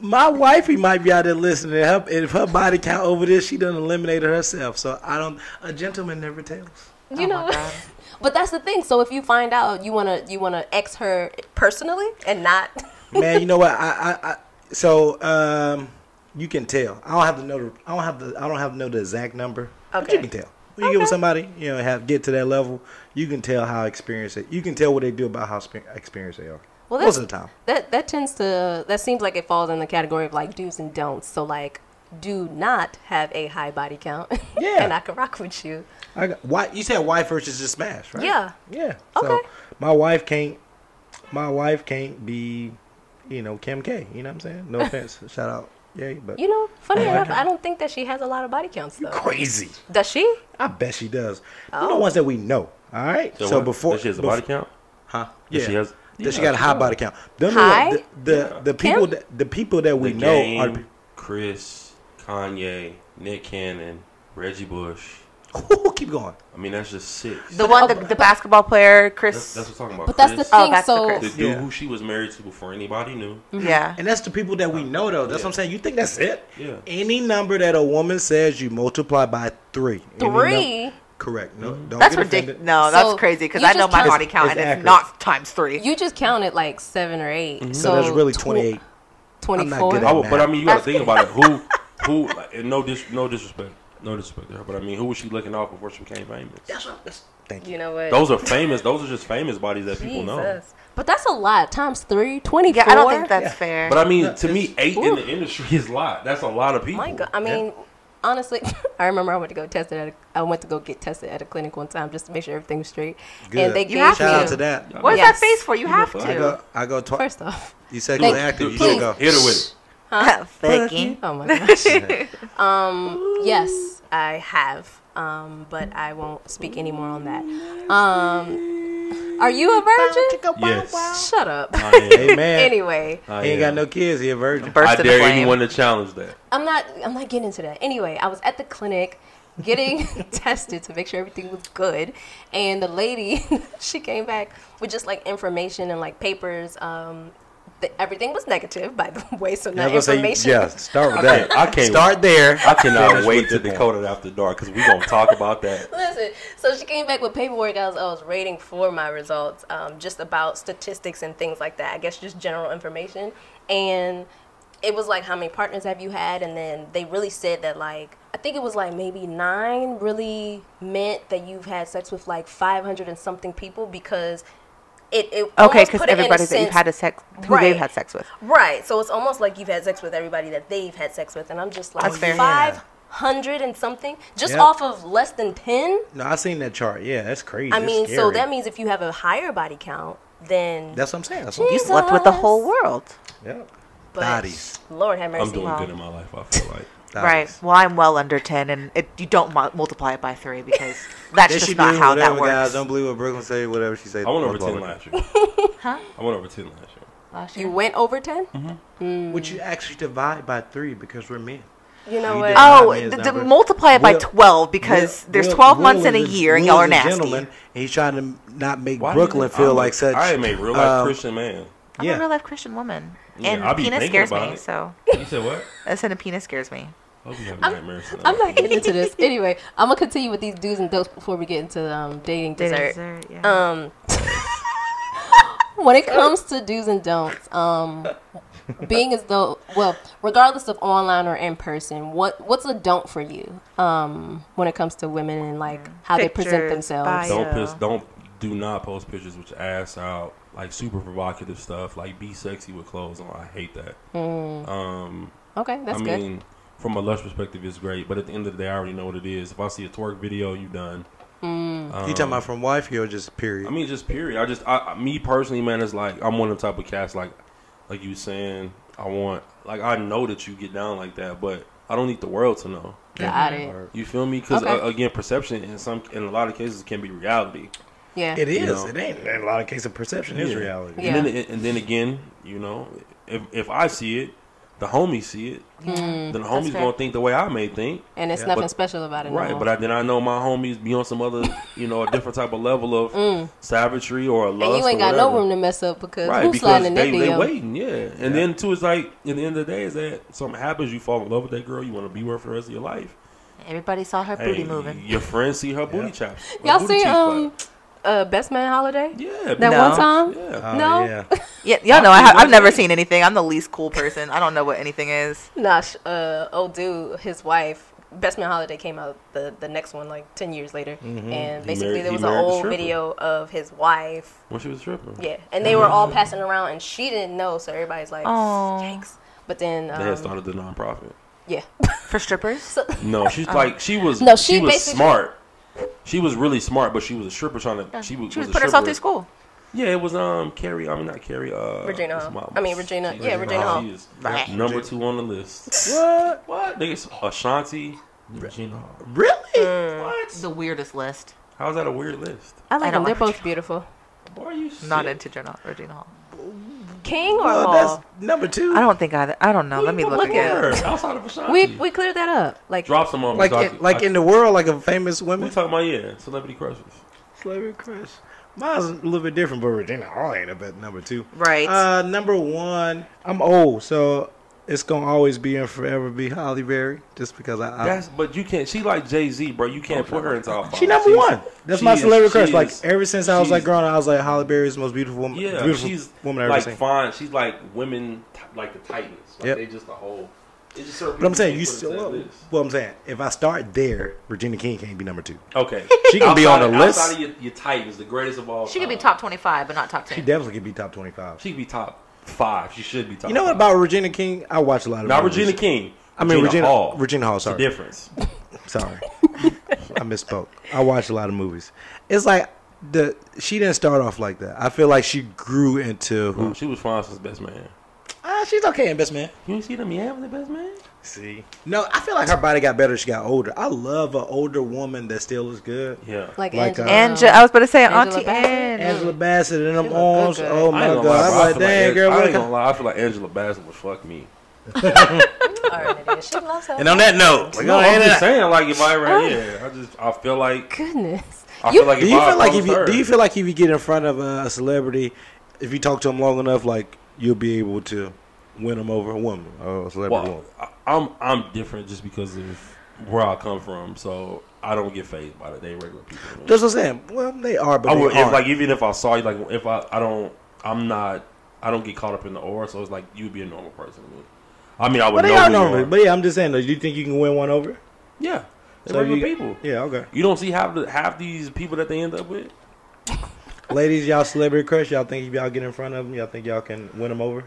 my wifey might be out there listening. Her, if her body count over this, she done eliminated herself. So I don't. A gentleman never tells. You Oh my know, God. [LAUGHS] but that's the thing. So if you find out you wanna you wanna ex her personally and not. Man, you know what? I, I, I so um, you can tell. I don't have to know. The, I don't have the. I don't have to know the exact number. But Okay. you can tell. When you get with somebody, you know, have get to that level, you can tell how experienced. It, you can tell what they do about how experienced they are. Well, Most of the time. That that tends to that seems like it falls in the category of like do's and don'ts. So like, do not have a high body count. [LAUGHS] Yeah. and I can rock with you. I got, why you said wife versus just smash, right? Yeah. Yeah. So Okay. my wife can't. My wife can't be, you know, Kim K. You know what I'm saying? No [LAUGHS] offense. Shout out. Yeah, but You know, funny Oh, enough, okay. I don't think that she has a lot of body counts though. crazy. Does she? I bet she does. You Oh. know ones that we know. All right. So, So, before Does she has a bef- body count? huh? Does Yeah. she has- That she got a high does. body count. Them High? The, the, the people Kim? that the people that we the know game, are. Chris, Kanye, Nick Cannon, Reggie Bush. Keep going. I mean, that's just six. The one, the, the basketball player, Chris. that's what I'm talking about. But that's the thing. Oh, that's so The Chris. dude Yeah. who she was married to before anybody knew. yeah. And that's the people that we know, though. That's Yeah. what I'm saying. You think that's it? Yeah. Any number that a woman says, you multiply by three. Three. correct. No, don't That's get ridiculous. offended. No, that's So, crazy because I know my count- body count It's and accurate. it's not times three. You just counted like seven or 8 So, Mm-hmm. So that's really tw- 28. I'm not 24. good I at but I mean, you got to think about it. Who, who? Like, and no dis, no disrespect, no disrespect to her. But I mean, who was she looking off before she became famous? That's what, that's, thank you. You know what? Those are [LAUGHS] famous. Those are just famous bodies that people know. Jesus. But that's a lot. Times three. 24. Yeah, I don't think that's Yeah. fair. But I mean, to me, it's- eight in the industry is a lot. That's a lot of people. My God. I mean, honestly, [LAUGHS] I remember I went to go test it. At a, I went to go get tested at a clinic one time just to make sure everything was straight. Good. And they You gave have Shout out to that. What's Yes. that face for? You have I I to. go, I go twice. First off, You said Thank- you were active. You Hit should go. Hit her with it. Fucking. oh my gosh. [LAUGHS] um, yes, I have. Um, but I won't speak any more on that. Um, are you a virgin? Yes. Shut up. I am. [LAUGHS] Hey anyway, I he ain't got no kids. He a virgin. Burst I into dare flame. anyone to challenge that. I'm not. I'm not getting into that. Anyway, I was at the clinic, getting [LAUGHS] tested to make sure everything was good, and the lady she came back with just like information and like papers. Um, th- everything was negative, by the [LAUGHS] way, so I not was gonna say, information. yeah, start with I that. I can't- start there. I cannot wait to the decode it after dark because we're gonna talk about that. [LAUGHS] Listen, so she came back with paperwork I was, I was rating for my results, um, just about statistics and things like that. I guess just general information. And it was like, how many partners have you had? And then they really said that, like, I think it was like maybe nine really meant that you've had sex with like 500 and something people because it, it Okay, because put it in a everybody that you've had a sex, who Right. they've had sex with. Right. So it's almost like you've had sex with everybody that they've had sex with. And I'm just like, That's fair. five hundred and something just Yep. off of less than 10? No, i've seen that chart. Yeah, that's crazy. I That's mean, so that means if you have a higher body count, then that's what I'm saying. That's what You slept with the whole world. yeah. bodies. Lord have mercy. I'm doing Wow. good in my life. I feel like. Right. Bodies. Well, I'm well under 10, and it, you don't mu- multiply it by three because [LAUGHS] that's Yes, just you not do. how whatever, that works. guys. Don't believe what Brooklyn say. Whatever she said. I went over ten last year. [LAUGHS] Huh? I went over ten last year. Last You went over 10? Would you actually divide by three because we're men? You know You what? Oh, I mean, it's d- d- multiply it by Will- 12 because Will- there's 12 Will months in a year and y'all are is a nasty. gentleman, and he's trying to not make Why Brooklyn feel I'm like a- such. I am a real life um, Christian man. I'm Yeah. a real life Christian woman. Yeah, and I be penis scares me, it. so You said what? I said a penis scares me. Hope you have I'm- I'm not getting into this. Anyway, I'm going to continue with these do's and don'ts before we get into um, dating Dating dessert. dessert, yeah. Um, [LAUGHS] when it comes to do's and don'ts, um, being as though, well, regardless of online or in person, what what's a don't for you um, when it comes to women and like how they present themselves? bio. Don't piss. Don't do not post pictures with your ass out, like super provocative stuff. Like be sexy with clothes on. I hate that. Um, Okay, that's I good. mean, from a lush perspective, it's great. But at the end of the day, I already know what it is. If I see a twerk video, you done. Mm. Um, you talking about from wifey or just period? I mean, just period. I just, I, I- me personally, man, it's like I'm one of the type of cats like, like you saying, I want, like I know that you get down like that, but I don't need the world to know. Got it. You feel me? Because Okay. uh, again, perception in some, in a lot of cases, can be reality. Yeah. it is. know. It ain't. In a lot of cases, of perception is Yeah. reality. Yeah. And then, and then again, you know, if if I see it, the homies see it, then the homies fair. gonna think the way I may think. and it's Yeah. nothing But- special about it. Right, more. but I, then I know my homies be on some other, [LAUGHS] you know, a different type of level of savagery or a lust. Mm. and you ain't or got no room to mess up because Right, who's because sliding in they, that they DM? waiting, yeah. And then too, it's like in the end of the day, is that something happens, you fall in love with that girl, you want to be with her for the rest of your life. Everybody saw her booty Hey, moving. Your friends see her booty chops. Y'all booty see cheeks um flap. Uh Best Man Holiday? Yeah, That No. one time? yeah. Oh, No. yeah. [LAUGHS] Yeah, y'all know I ha- Actually, I've never seen anything. I'm the least cool person. I don't know what anything is. Nah, sh- uh, old dude, his wife, Best Man Holiday came out the, the next one like 10 years later. Mm-hmm. And basically married- there he was an married the old stripper. video of his wife. When she was tripping. Yeah. And they were all passing around and she didn't know. So everybody's like, Aw. yikes. But then, They had um, started the nonprofit. yeah. For strippers? [LAUGHS] No, she's like she was. No, she, she was basically- smart. She was really smart, but she was a stripper trying to. She was, She was a putting herself stripper. through school. Yeah, it was um Carrie. I mean not Carrie. Uh, Regina what's my- I mean, Regina- she- yeah, Regina Hall. She is Right. number two on the list. [LAUGHS] What? What? Niggas Ashanti. Regina Hall. Really? What? The weirdest list. How's that a weird list? I like I don't them. They're like both Regina. beautiful. Why are you Not into Regina, Regina Hall. King or Well, Hall? that's number two. I don't think I. I don't know. Let me Who look at again. her Outside of Ashanti. We, we cleared that up. Like, drop some on like, so in, like I- in the world, like a famous We talking about yeah, celebrity crushes. Celebrity crush. Mine's a little bit different, but Regina Hall ain't up at number two. Right. Uh, number one, I'm old, so it's gonna always be and forever be Halle Berry, just because I. I That's but you can't. She like Jay Z, bro. You can't oh, put her into our. she number She's- one. That's my celebrity crush. Like is- ever since I was like she's- growing up, I was like Halle Berry is the most beautiful woman. Yeah, beautiful she's woman I've like ever seen. fine. She's like women, like the Titans. Like Yep. they just a whole. It's just But I'm saying you put still. into that Well, list. well, I'm saying if I start there, Regina King can't be number two. Okay, [LAUGHS] She can be on the list. Outside of your, your Titans, the greatest of all. she could be top 25, but not top 10. She definitely could be top 25. She could be top five. She should be top. You know what five. about Regina King? I watch a lot of. Not movies. Regina King. I mean Regina Hall. Regina Hall. It's the Sorry, difference. [LAUGHS] sorry. I misspoke. I watch a lot of movies. It's like the she didn't start off like that. I feel like she grew into who. Well, she was since best man. Ah, she's okay in Best Man. You didn't see them meow the best man? See, no, I feel like her body got better as she got older. I love an older woman that still is good. Yeah. like, Like, Angela. uh, Angela, I was about to say Angela Auntie Bassett? Ann. Angela Bassett and them She look good, arms. Oh I my ain't god! gonna lie, I'm bro. I like, feel dang like, girl, I ain't gonna lie. I feel like Angela Bassett would fuck me. All right, [LAUGHS] Nadia, she loves her. And on that note, we're No, I'm just saying, like if I ever, yeah, I just I feel like Goodness. I You- feel like Do if you I feel like if you do you feel like if you get in front of a celebrity, if you talk to them long enough, like you'll be able to win them over a woman a celebrity Well, woman? I'm I'm different just because of where I come from, so I don't get phased by it. They regular people. That's what I'm saying. Well, they are, but I they would, if, aren't. like even if I saw you, like if I I don't I'm not I don't get caught up in the aura, so it's like you'd be a normal person to me. I mean, I would But they know are normal. But yeah, I'm just saying. Do you think you can win one over? yeah, they're So regular you- people. Yeah, okay. You don't see half the half these people that they end up with. Ladies, y'all celebrity crush. Y'all think if y'all get in front of them, y'all think y'all can win them over?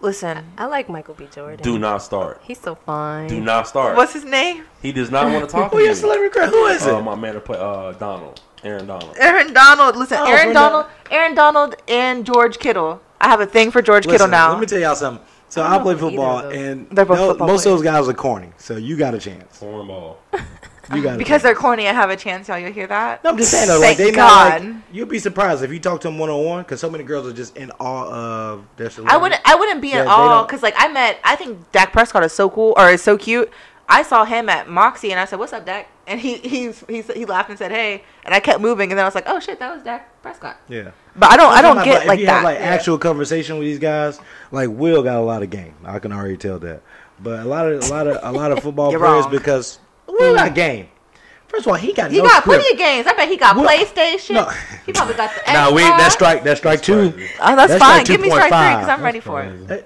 Listen, I like Michael B. Jordan. Do not start. He's so fine. Do not start. what's his name? He does not want to talk to Who you. your celebrity crush? Who is it? Uh, my man to play uh, Donald, Aaron Donald. Aaron Donald. Listen, Oh, Aaron from Donald, Aaron Donald, and George Kittle. I have a thing for George Kittle now. Let me tell y'all something. So I I, play know either football, and both no- football most of those guys are corny. So you got a chance. Cornball. [LAUGHS] You got because they're corny, I have a chance, y'all. You hear that? No, I'm just saying though, like Thank they not like, you'd be surprised if you talk to them one on one because so many girls are just in awe of their I wouldn't. I wouldn't be Yeah, they all don't- because, like, I met. I think Dak Prescott is so cool or is so cute. I saw him at Moxie and I said, "What's up, Dak?" And he he's, he's he laughed and said, "Hey," and I kept moving and then I was like, "Oh shit, that was Dak Prescott." Yeah. But I don't. I don't get like if you that. have like actual conversation with these guys, like Will got a lot of game. I can already tell that. But a lot of a lot of a lot of [LAUGHS] football You're players wrong. because Will got game. First of all, he got game. he no got script. plenty of games. I bet he got Well, PlayStation. no. He probably got the. [LAUGHS] Now Xbox. we that's strike that's strike two. Oh, that's, that's fine. Give me strike three because I'm ready for it. Crazy.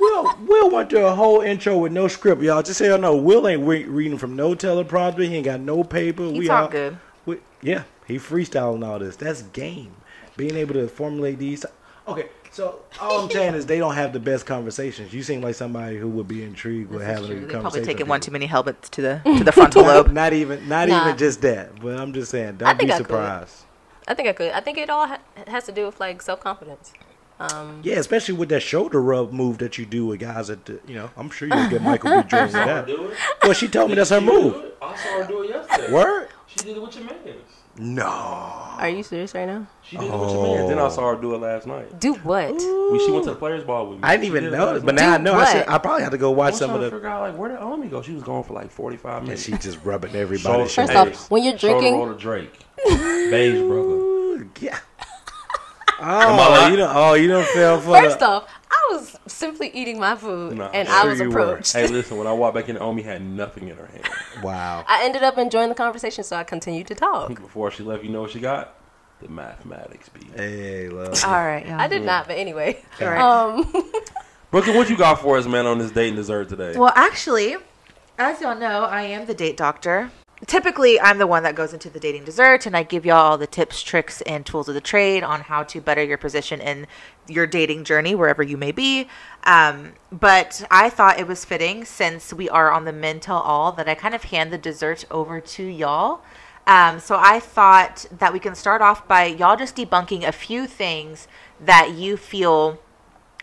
Will Will went through a whole intro with no script, y'all. Just so y'all know, Will ain't re- reading from no teleprompter. He ain't got no paper. He we talk all- good. We, yeah, he freestyling all this. That's game. Being able to formulate these. Okay, so all I'm saying is they don't have the best conversations. You seem like somebody who would be intrigued with This having a true. good They conversation. probably taking one too many helmets to the to the [LAUGHS] frontal lobe. not even, not Nah. even just that. But I'm just saying, don't think be I could. surprised. I think I could. I think it all ha- has to do with like self confidence. Um, Yeah, especially with that shoulder rub move that you do with guys at the, you know, I'm sure you'll get Michael B. [LAUGHS] Jordan with that. Well, she told me that's her move. I saw her do it yesterday. Word? She did it with your man. No. are you serious right now? She did it with your man. Then I saw her do it last night. Do what? We, she went to the players' ball with me. I didn't even did it know but night. now I Do know. I, should. I probably have to go watch some of trying to the. figure out like where did Omi oh, go? She was gone for like 45 And minutes. she just rubbing everybody. Shoulder- First shoulders. off, when you're shoulder drinking- roll to Drake, beige brother. [LAUGHS] Yeah. Oh, lying? you don't. Oh, you don't feel for. First the, off, I was simply eating my food Nah, and I'm I was you were. approached. Hey, listen, when I walked back in, Omi had nothing in her hand. [LAUGHS] wow. I ended up enjoying the conversation, so I continued to talk. [LAUGHS] Before she left, you know what she got? The mathematics B. Hey, love. All right, y'all. I did not, but anyway. All right. Um, [LAUGHS] Brooklyn, what you got for us, man, on this date and dessert today? Well, actually, as y'all know, I am the date doctor. Typically, I'm the one that goes into the dating dessert and I give y'all all the tips, tricks, and tools of the trade on how to better your position in your dating journey, wherever you may be. Um, but I thought it was fitting since we are on the Men Tell All that I kind of hand the dessert over to y'all. Um, so I thought that we can start off by y'all just debunking a few things that you feel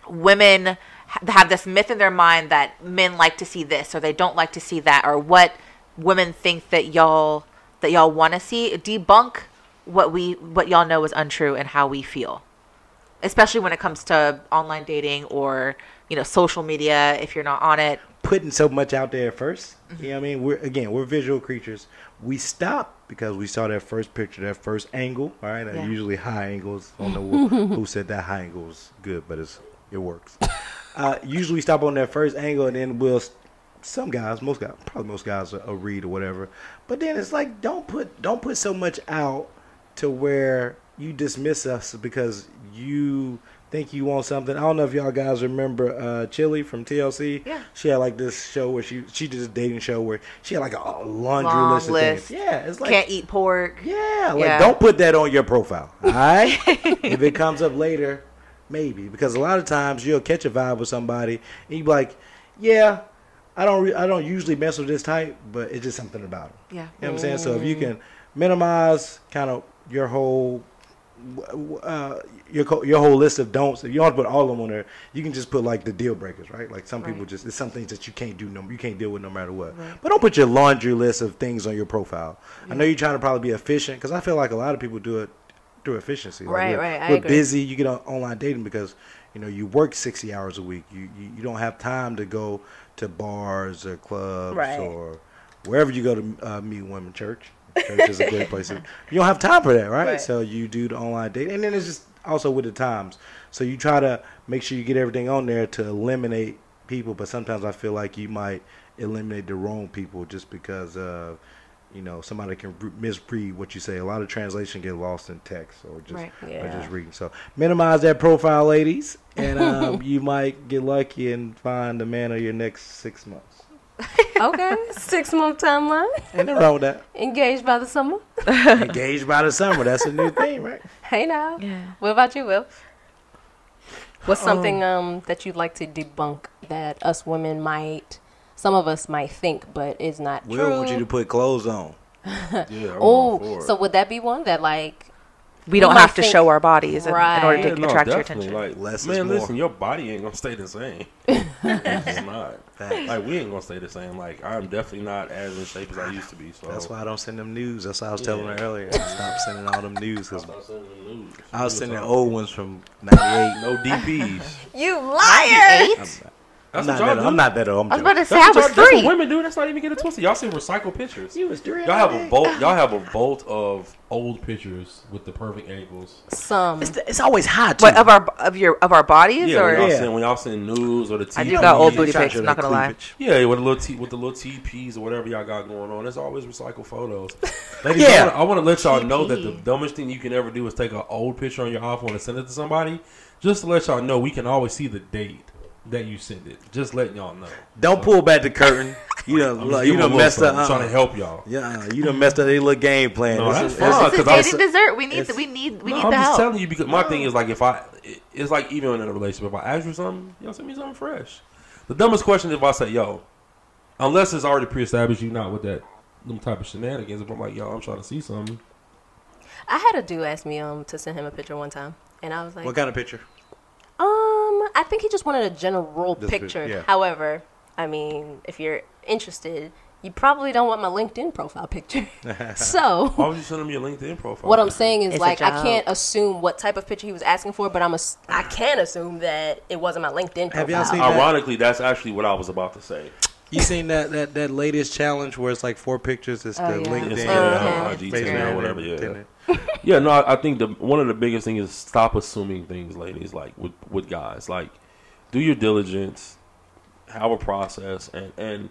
women have this myth in their mind that men like to see this or they don't like to see that or what women think that y'all that y'all want to see debunk what we what y'all know is untrue and how we feel especially when it comes to online dating or you know social media if you're not on it Putting so much out there 1st Mm-hmm. You know what I mean? We're again, we're visual creatures. We stop because we saw that first picture, that first angle. All right, Yeah. usually high angles. I don't know [LAUGHS] who, said that high angle was good, but it's it works. [LAUGHS] Uh, usually we stop on that first angle, and then we'll. Some guys, most guys, probably most guys, will read or whatever. But then it's like, don't put don't put so much out to where you dismiss us because you think you want something. I don't know if y'all guys remember uh, Chilli from TLC. Yeah. She had like this show where she she did a dating show where she had like a, laundry Long list list. Yeah, it's like can't eat pork yeah, like Yeah. don't put that on your profile. All right, [LAUGHS] if it comes up later, maybe because a lot of times you'll catch a vibe with somebody and you be like, yeah. I don't re- I don't usually mess with this type, but it's just something about them. yeah You know what I'm saying? So if you can minimize kind of your whole uh, your your whole list of don'ts, if you don't want to put all of them on there, you can just put like the deal breakers, right? Like some people Right. just there's some things that you can't do no you can't deal with no matter what. But don't put your laundry list of things on your profile. I know you're trying to probably be efficient because I feel like a lot of people do it through efficiency. Like Right, we're, right, We're busy. You get on online dating because you know, you work sixty hours a week. You you, you don't have time to go to bars or clubs Right. or wherever you go to uh, meet women. Church, church is a great [LAUGHS] place. You don't have time for that, right? Right. So you do the online date, and then it's just also with the times. So you try to make sure you get everything on there to eliminate people, but sometimes I feel like you might eliminate the wrong people just because of you know somebody can re- misread what you say. A lot of translation get lost in text or just Right. or just reading. So minimize that profile, ladies, and um, [LAUGHS] you might get lucky and find the man of your next six months. [LAUGHS] Okay, six month timeline. Ain't wrong with that. Engaged by the summer. [LAUGHS] Engaged by the summer. That's a new thing, right? Hey now. Yeah. What about you, Will? What's something um that you'd like to debunk that us women might, some of us might think, but it's not Will true? want you to put clothes on. [LAUGHS] Yeah, I'm all for oh, so would that be one that like We don't might have to think- show our bodies in, in order to Yeah, no, attract your attention. Like, Less is man, more. listen, your body ain't gonna stay the same. [LAUGHS] it's not. Facts. Like, we ain't gonna stay the same. Like, I'm definitely not as in shape as I used to be. So That's why I don't send them news. That's what I was telling her earlier. [LAUGHS] Stop sending all them news because sending news. I was sending old ones from '98. No DPs. you liar? I'm That's not what y'all that. do. I'm not that old. I'm I was about to That's say I what, was y'all- that's three. what women do. That's not even getting twisted. Y'all see recycled pictures. You was three. Y'all have a bolt. Y'all have a bolt of old pictures with the perfect angles. Some. It's, it's always hot. Too. What of our of your of our bodies Yeah, or when y'all, Yeah. send, when y'all send news or the TV. I do got old booty pictures. to pics, show not gonna lie. Yeah, with the little t- with the little TPs or whatever y'all got going on. There's always recycled photos. [LAUGHS] Ladies, Yeah. I want to let y'all know that the dumbest thing you can ever do is take an old picture on your iPhone and send it to somebody. Just to let y'all know, we can always see the date that you send it. Just letting y'all know. Don't pull back the curtain. [LAUGHS] You done, I'm you giving a done messed up. something. I'm trying to Uh, help y'all. yeah, you done messed up their little game plan. No, that's fine. this is- Nah, This is 'cause I dating said- dessert. We need it's- we need we No, need I'm the just telling you because my thing is like if I, it's like even in a relationship, if I ask you something, y'all send me something fresh. The dumbest question is if I say, "Yo," unless it's already pre-established, you not with that them type of shenanigans. If I'm like, "Yo, I'm trying to see something," I had a dude ask me um to send him a picture one time, and I was like, What kind of picture? I think he just wanted a general Just a- picture. yeah. However, I mean, if you're interested, you probably don't want my LinkedIn profile picture. [LAUGHS] so why would you send them your LinkedIn profile? What I'm saying is It's a like I joke. can't assume what type of picture he was asking for, but I'm a, I can assume that it wasn't my LinkedIn profile. Have y'all seen that? Ironically, that's actually what I was about to say. You seen that, that that latest challenge where it's like four pictures? It's Oh, the yeah. LinkedIn, Instagram, uh, IG, Facebook, whatever, yeah. Tinder. Yeah, no, I, I think the one of the biggest things is stop assuming things, ladies. Like with with guys, like do your diligence, have a process, and and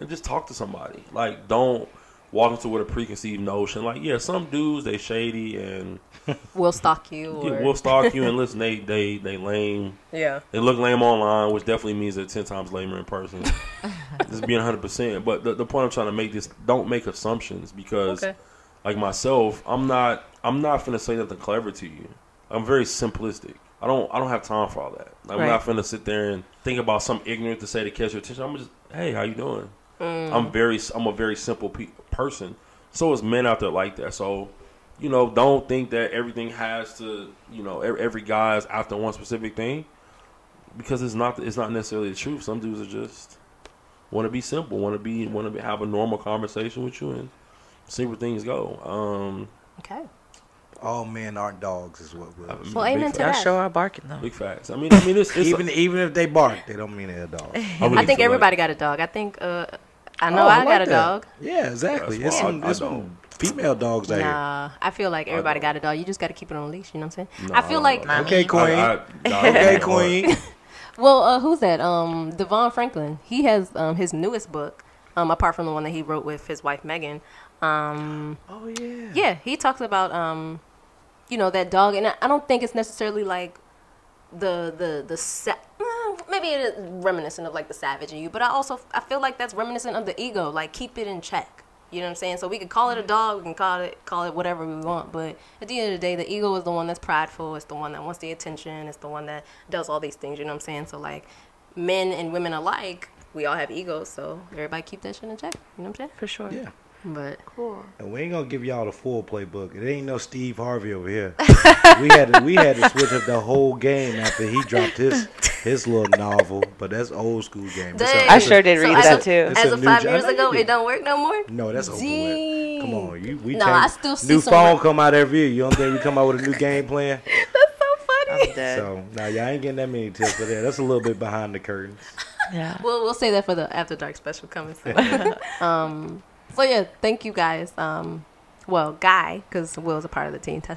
and just talk to somebody. Like don't walk into with a preconceived notion. Like yeah, some dudes they shady and [LAUGHS] We'll stalk you. Or, yeah, will stalk you [LAUGHS] and listen. They they they lame. yeah. They look lame online, which definitely means they're ten times lamer in person. [LAUGHS] Just being hundred percent. But the, the point I'm trying to make is don't make assumptions because Okay. like myself, I'm not I'm not finna say nothing clever to you. I'm very simplistic. I don't I don't have time for all that. I'm Right. not finna sit there and think about some ignorant to say to catch your attention. I'm just hey, how you doing? I'm very I'm a very simple pe- person. So is men out there like that. So you know, don't think that everything has to you know every, every guy is after one specific thing because it's not it's not necessarily the truth. Some dudes are just want to be simple, want to be want to have a normal conversation with you and see where things go. Um, Okay. All men aren't dogs, is what will. Well, big amen to facts. Y'all that. show our barking though. Big facts. I mean, I mean, it's, it's even even if they bark, they don't mean they're a dog. really [LAUGHS] I think feel everybody got a dog. I think uh, I know Oh, I, like got a that. dog. Yeah, exactly. That's It's why some, I- I it's some female dogs out Nah, I feel like everybody got a dog. You just got to keep it on a leash. You know what I'm saying? No, I feel like here. Okay, queen. I, I, I, okay, queen. [LAUGHS] Well, uh, who's that? Um, DeVon Franklin. He has um, his newest book, um, apart from the one that he wrote with his wife Meagan. Um, Oh yeah. yeah, he talks about um, you know that dog, and I, I don't think it's necessarily like the the the sa- mm, maybe it is reminiscent of like the savage in you, but I also I feel like that's reminiscent of the ego. Like keep it in check. You know what I'm saying? So we could call it a mm-hmm. dog, we can call it call it whatever we want, but at the end of the day, the ego is the one that's prideful. It's the one that wants the attention. It's the one that does all these things. You know what I'm saying? So like, men and women alike, we all have egos. So everybody keep that shit in check. You know what I'm saying? For sure. Yeah. But Cool. And we ain't gonna give y'all the full playbook. It ain't no Steve Harvey over here. [LAUGHS] we had to, we had to switch up the whole game after he dropped his his little novel. But that's old school game. It's a- Dang. I it's a- sure did read as that a- too. As of five gen- years ago, it don't work no more. No, that's over with. Come on, you we No, I still see new some- phone come out every year. You don't think we come out with a new game plan? [LAUGHS] That's so funny. I'm dead. So now y'all ain't getting that many tips for that. That's a little bit behind the curtains. yeah. We'll we'll say that for the after dark special coming soon. [LAUGHS] um, so yeah, thank you guys. Um, well, Guy, because Will's a part of the team. [LAUGHS]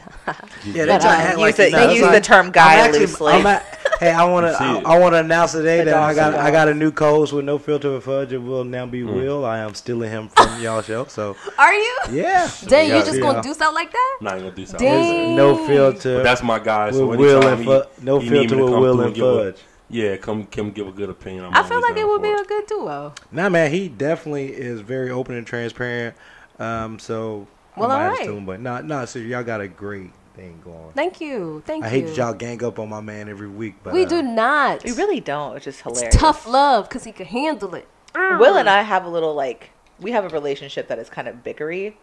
Yeah, But, uh, act use like the- you they use like- the term I'm guy actually- loosely. I'm at- hey, I want to. I. I want to announce today that I got. I got a new co-host with no filter with fudge. It will now be Will. I am stealing him from y'all show. So [LAUGHS] Are you? yeah, Dang, you Yeah, just gonna do something like that? Not gonna do something. Dang. no filter. But that's my guy. So with Will and he- fu- no he need filter to with Will and give a- fudge. Yeah, come come give a good opinion. I'm I feel like it would be for a good duo. Nah, man, he definitely is very open and transparent. Um, so Well, I might alright. to him, but no, no. So y'all got a great thing going. Thank you, thank I you. hate that y'all gang up on my man every week, but we uh, do not. We really don't, which is hilarious. It's tough love because he can handle it. Will and I have a little like we have a relationship that is kind of bickery,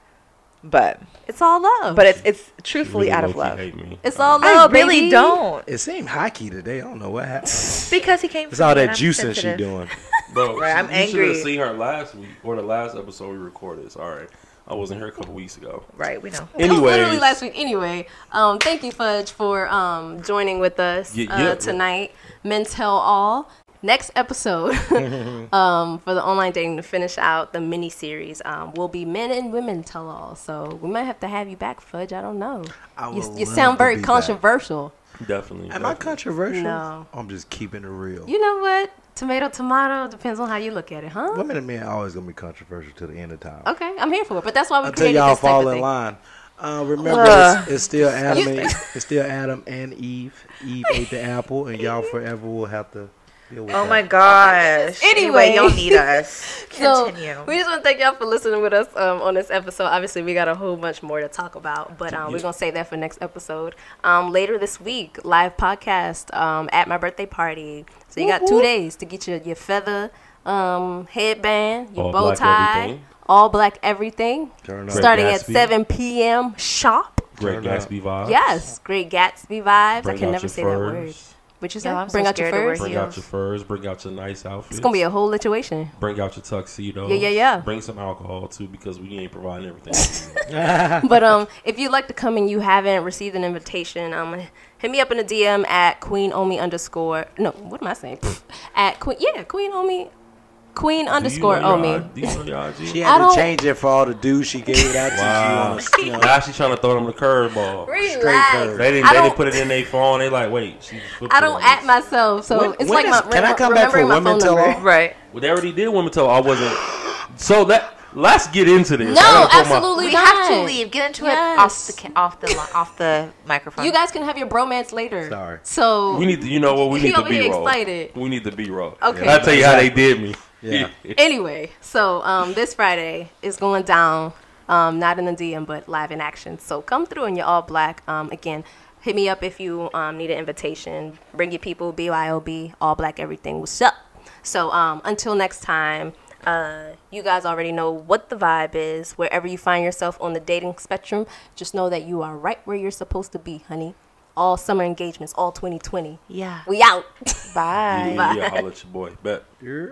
but It's all love. but it's it's truthfully really out of love. Me. it's all love. I love. really baby. don't It seemed high key today. I don't know what happened. [LAUGHS] because he came. It's all me and that I'm juicing she doing. [LAUGHS] Bro, Right, she- I'm you should angry. have seen her last week or the last episode we recorded. Sorry, I wasn't here a couple weeks ago. Right, we know. It was literally last week. Anyway, um, thank you, Fudge, for um, joining with us Yeah, uh, yeah. tonight. Men Tell All. Next episode [LAUGHS] um, for the online dating to finish out the mini series um, will be Men and Women Tell All. So we might have to have you back, Fudge. I don't know. I You, you sound very be back. controversial. definitely. Am I controversial? No. I'm just keeping it real. You know what? Tomato, tomato depends on how you look at it, huh? Women and men are always gonna be controversial to the end of time. Okay, I'm here for it. But that's why we Until created y'all this type fall of in thing. line. Uh, remember, Ugh. it's, it's still Adam. You- and, [LAUGHS] it's still Adam and Eve. Eve ate the apple, and y'all forever will have to deal with Oh that. my gosh. Anyway. Anyway, y'all need us. [LAUGHS] So Continue. we just want to thank y'all for listening with us um, on this episode. Obviously, we got a whole bunch more to talk about, but um, we're gonna save that for next episode. Um, later this week, live podcast um, at my birthday party. So you got two days to get your your feather um, headband, your All bow tie, all black everything. Turn up. Starting at 7 p.m. sharp. Great Turn up. Gatsby vibes. Yes, great Gatsby vibes. Bring I can never your say that word. Furs. What you No. I'm so Bring out your scared furs. Bring heels. out your furs. Bring out your nice outfits. It's gonna be a whole situation. Bring out your tuxedo. Yeah, yeah, yeah. Bring some alcohol too because we ain't providing everything. [LAUGHS] [LAUGHS] but um, if you'd like to come and you haven't received an invitation, um, hit me up in a DM at Queen Omi underscore. No, what am I saying? [LAUGHS] At Queen, yeah, Queen Omi, Queen underscore you know Omi. Do you know your IG? [LAUGHS] She I had don't- to change it for all the dudes she gave it out to. Wow. [LAUGHS] She wanna, you know, Now she's trying to throw them the curveball. Relax. curve. They didn't. I They don't- didn't put it in their phone. They like, wait. She flipped I it don't on at us. myself, so When- it's when like my is- can I come back for remembering my women phone tell number. all? Right. Well, they already did women tell. I wasn't. So that let's get into this. I No, gotta throw my- absolutely We not. have to leave. Get into it off Yes. the ca- off the li- off the microphone. You guys can have your bromance later. Sorry. So We need to. You know what? We He need to over be here roll. excited. We need to be roll. Okay. I'll tell you how they did me. Yeah. [LAUGHS] anyway, so um, this Friday is going down, um, not in the DM, but live in action. So come through and you're all black. Um, again, hit me up if you um, need an invitation. Bring your people, BYOB, all black, everything. What's up? So um, until next time, uh, you guys already know what the vibe is. Wherever you find yourself on the dating spectrum, just know that you are right where you're supposed to be, honey. All summer engagements, all 2020. yeah. We out. Bye. [LAUGHS] Yeah, yeah, holla at your boy. Bet. Yeah.